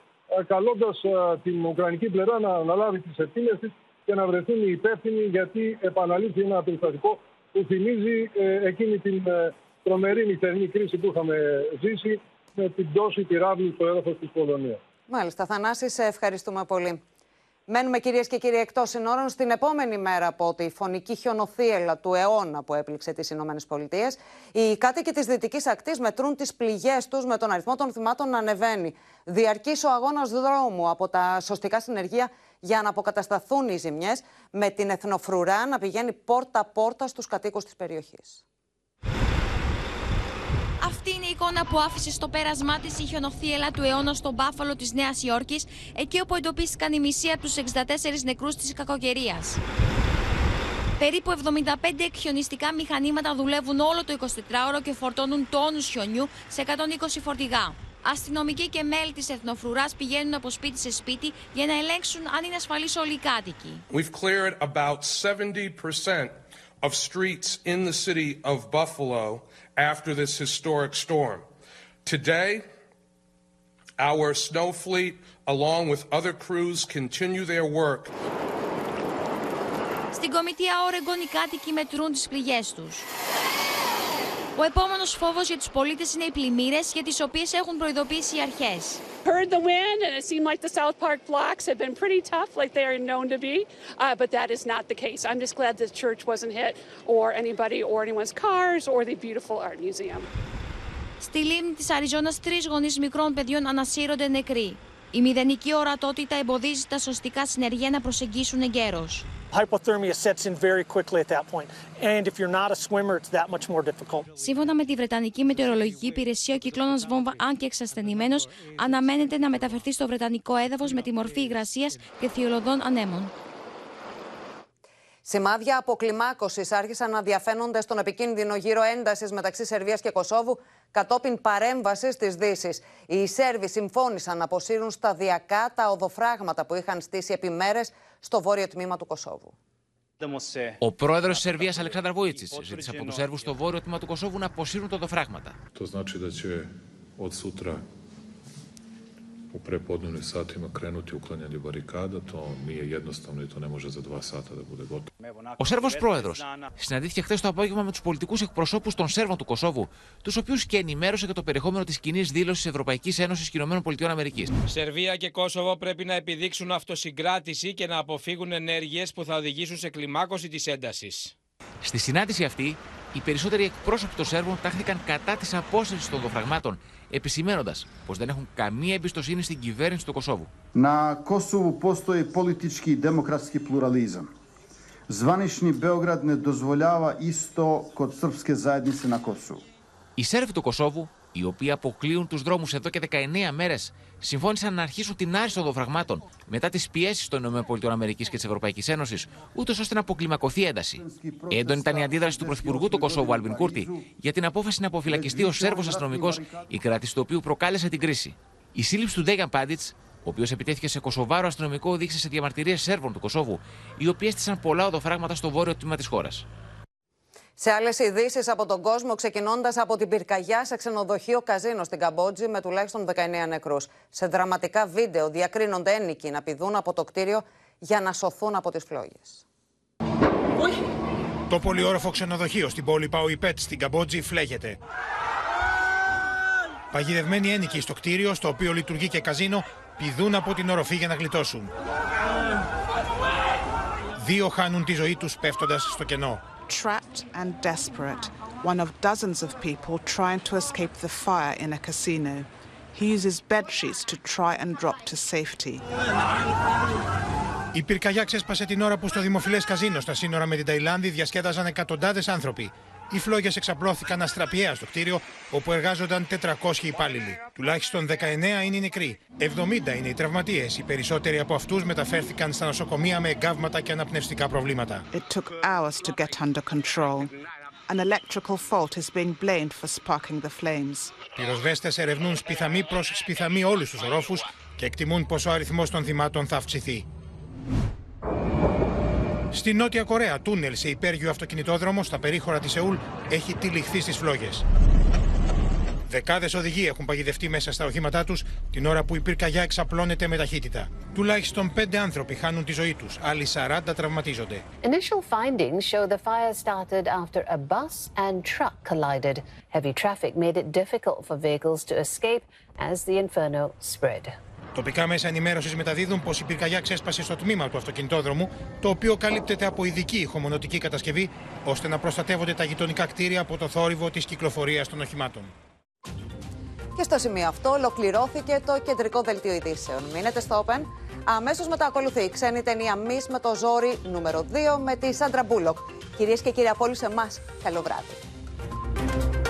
[SPEAKER 36] καλώντας την Ουκρανική πλευρά να αναλάβει τις ευθύνες της και να βρεθούν οι υπεύθυνοι γιατί επαναλήφθη ένα περιστατικό που θυμίζει ε, εκείνη την ε, τρομερή νυχτερινή κρίση που είχαμε ζήσει με την πτώση πυράβλου στο έδαφος της Πολωνίας.
[SPEAKER 2] Μάλιστα, Θανάση, σε ευχαριστούμε πολύ. Μένουμε κυρίες και κύριοι εκτός συνόρων στην επόμενη μέρα από τη φωνική χιονοθύελα του αιώνα που έπληξε τις Ηνωμένες Πολιτείες. Οι κάτοικοι της Δυτικής Ακτής μετρούν τις πληγές τους με τον αριθμό των θυμάτων να ανεβαίνει. Διαρκεί ο αγώνας δρόμου από τα σωστικά συνεργεία για να αποκατασταθούν οι ζημιές, με την εθνοφρουρά να πηγαίνει πόρτα-πόρτα στους κατοίκους της περιοχής.
[SPEAKER 55] Αυτή είναι η εικόνα που άφησε στο πέρασμά της η χιονοθύελα του αιώνα στον Μπάφαλο της Νέας Υόρκης, εκεί όπου εντοπίστηκαν η μισή από τους 64 νεκρούς της κακοκαιρίας. Περίπου 75 εκχιονιστικά μηχανήματα δουλεύουν όλο το 24ωρο και φορτώνουν τόνους χιονιού σε 120 φορτηγά. Αστυνομικοί και μέλη της Εθνοφρουράς πηγαίνουν από σπίτι σε σπίτι για να ελέγξουν αν είναι ασφαλεί όλοι οι κάτοικοι.
[SPEAKER 56] We've cleared about 70% of streets in the city of Buffalo after this historic storm. Today, our snow fleet, along with other crews, continue their work.
[SPEAKER 55] Στην κομιτεία Oregon οι κάτοικοι μετρούν τις πληγές τους. Ο επόμενος φόβος για τους πολίτες είναι οι πλημμύρες για τις οποίες έχουν προειδοποιήσει οι αρχές.
[SPEAKER 57] Heard the wind and it seemed like the South Park blocks had been pretty tough, like they are known to be, uh, but that is not the case. I'm just glad the church wasn't hit, or anybody, or anyone's cars, or the beautiful art museum.
[SPEAKER 55] Στη λίμνη της Αριζόνας τρεις γονείς μικρών παιδιών ανασύρονται νεκροί. Η μηδενική ορατότητα εμποδίζει τα σωστικά συνεργεία να προσεγγίσουν εγκαίρως.
[SPEAKER 58] Hypothermia sets in very quickly at that point. And if you're not a swimmer, it's that much more difficult.
[SPEAKER 55] Σύμφωνα με τη Βρετανική Μετεωρολογική Υπηρεσία, ο κυκλώνας βόμβα, αν και εξασθενημένος, αναμένεται να μεταφερθεί στο Βρετανικό έδαφος με τη μορφή υγρασίας και θειολοδών ανέμων.
[SPEAKER 2] Σημάδια αποκλιμάκωσης άρχισαν να διαφαίνονται στον επικίνδυνο γύρο έντασης μεταξύ Σερβίας και Κωσόβου κατόπιν παρέμβασης της Δύσης. Οι Σέρβοι συμφώνησαν να αποσύρουν σταδιακά τα οδοφράγματα που είχαν στήσει επί μέρες στο βόρειο τμήμα του Κωσόβου.
[SPEAKER 59] Ο πρόεδρος της Σερβίας, Αλεξάνδρα Βόιτσι, ζήτησε από τους Σέρβους στο βόρειο τμήμα του Κωσόβου να αποσύρουν τα οδοφράγματα.
[SPEAKER 60] To u prepodnevnim satima krenuti uklanjanje barikada. To nije jednostavno i to ne može za dva sata da bude gotovo.
[SPEAKER 59] Ο Σέρβο πρόεδρο συναντήθηκε χθε το απόγευμα με του πολιτικού εκπροσώπου των Σέρβων του Κωσόβου, του οποίου και ενημέρωσε για το περιεχόμενο τη κοινή δήλωση Ευρωπαϊκή Ένωση και ΗΠΑ.
[SPEAKER 61] Σερβία και Κόσοβο πρέπει να επιδείξουν αυτοσυγκράτηση και να αποφύγουν ενέργειε που θα οδηγήσουν σε κλιμάκωση τη ένταση.
[SPEAKER 59] Στη συνάντηση αυτή, οι περισσότεροι εκπρόσωποι των Σέρβων τάχθηκαν κατά τη απόσυρση των δοφραγμάτων, επισημένοντας πως δεν έχουν καμία εμπιστοσύνη στην κυβέρνηση του Κωσόβου.
[SPEAKER 62] Να Κωσόβου πόστο η πολιτική δημοκρατική πλουραλίζα. Zvanišni Beograd ne dozvoljava isto kod srpske zajednice na Kosovu.
[SPEAKER 59] Οι Σέρβοι του Κωσόβου
[SPEAKER 41] οι οποίοι αποκλείουν τους δρόμους εδώ και 19 μέρες, συμφώνησαν να αρχίσουν την άρση των δοφραγμάτων μετά τις πιέσεις των ΗΠΑ και της Ευρωπαϊκής Ένωσης, ούτως ώστε να αποκλιμακωθεί ένταση. Έντονη ήταν η αντίδραση του Πρωθυπουργού του Κωσόβου, Αλβιν Κούρτη, για την απόφαση να αποφυλακιστεί ο Σέρβος αστυνομικός, η κράτηση του οποίου προκάλεσε την κρίση. Η σύλληψη του Ντέγαν Πάντιτς, ο οποίος επιτέθηκε σε Κωσοβάρο αστυνομικό, οδήγησε σε διαμαρτυρίες Σέρβων του Κωσόβου, οι οποίοι έστησαν πολλά οδοφράγματα στο βόρειο τμήμα της χώρας.
[SPEAKER 2] Σε άλλες ειδήσεις από τον κόσμο, ξεκινώντας από την πυρκαγιά σε ξενοδοχείο καζίνο στην Καμπότζη με τουλάχιστον 19 νεκρούς. Σε δραματικά βίντεο διακρίνονται ένικοι να πηδούν από το κτίριο για να σωθούν από τις φλόγε.
[SPEAKER 51] Το πολυόροφο ξενοδοχείο στην πόλη Παουιπέτ στην Καμπότζη φλέγεται. Παγιδευμένοι ένικοι στο κτίριο, στο οποίο λειτουργεί και καζίνο, πηδούν από την οροφή για να γλιτώσουν. Δύο χάνουν τη ζωή τους πέφτοντας στο κενό.
[SPEAKER 36] trapped and desperate, one of dozens of people trying to escape the fire in a casino. He uses bed sheets to try and drop to safety.
[SPEAKER 51] Η πυρκαγιά ξέσπασε την ώρα που στο δημοφιλές καζίνο στα σύνορα με την Ταϊλάνδη διασκέδαζαν εκατοντάδες άνθρωποι. Οι φλόγες εξαπλώθηκαν αστραπιαίας στο κτίριο, όπου εργάζονταν 400 υπάλληλοι. Τουλάχιστον 19 είναι οι νεκροί. 70 είναι οι τραυματίες. Οι περισσότεροι από αυτούς μεταφέρθηκαν στα νοσοκομεία με εγκάβματα και αναπνευστικά προβλήματα.
[SPEAKER 36] It took hours to get under control. An electrical fault is being blamed for sparking the flames.
[SPEAKER 51] Πυροσβέστε ερευνούν σπιθαμή προς σπιθαμή όλους τους ορόφους και εκτιμούν πω ο αριθμός των θυμάτων θα αυξηθεί. Στη Νότια Κορέα, τούνελ σε υπέργειο αυτοκινητόδρομο στα περίχωρα της Σεούλ έχει τυλιχθεί στις φλόγες. Δεκάδες οδηγοί έχουν παγιδευτεί μέσα στα οχήματά τους την ώρα που η πυρκαγιά εξαπλώνεται με ταχύτητα. Τουλάχιστον πέντε άνθρωποι χάνουν τη ζωή τους, άλλοι 40 τραυματίζονται.
[SPEAKER 63] Initial findings show the fire started after a bus and truck collided. Heavy traffic made it difficult for vehicles to escape as the inferno spread.
[SPEAKER 51] Τοπικά μέσα ενημέρωσης μεταδίδουν πως η πυρκαγιά ξέσπασε στο τμήμα του αυτοκινητόδρομου, το οποίο καλύπτεται από ειδική ηχομονωτική κατασκευή, ώστε να προστατεύονται τα γειτονικά κτίρια από το θόρυβο της κυκλοφορίας των οχημάτων.
[SPEAKER 2] Και στο σημείο αυτό ολοκληρώθηκε το κεντρικό δελτίο ειδήσεων. Μείνετε στο Open. Αμέσως μετά ακολουθεί η ξένη ταινία Μη με το ζόρι νούμερο 2 με τη Σάντρα Μπούλοκ. Κυρίες και κύριοι από όλους εμάς, καλό βράδυ.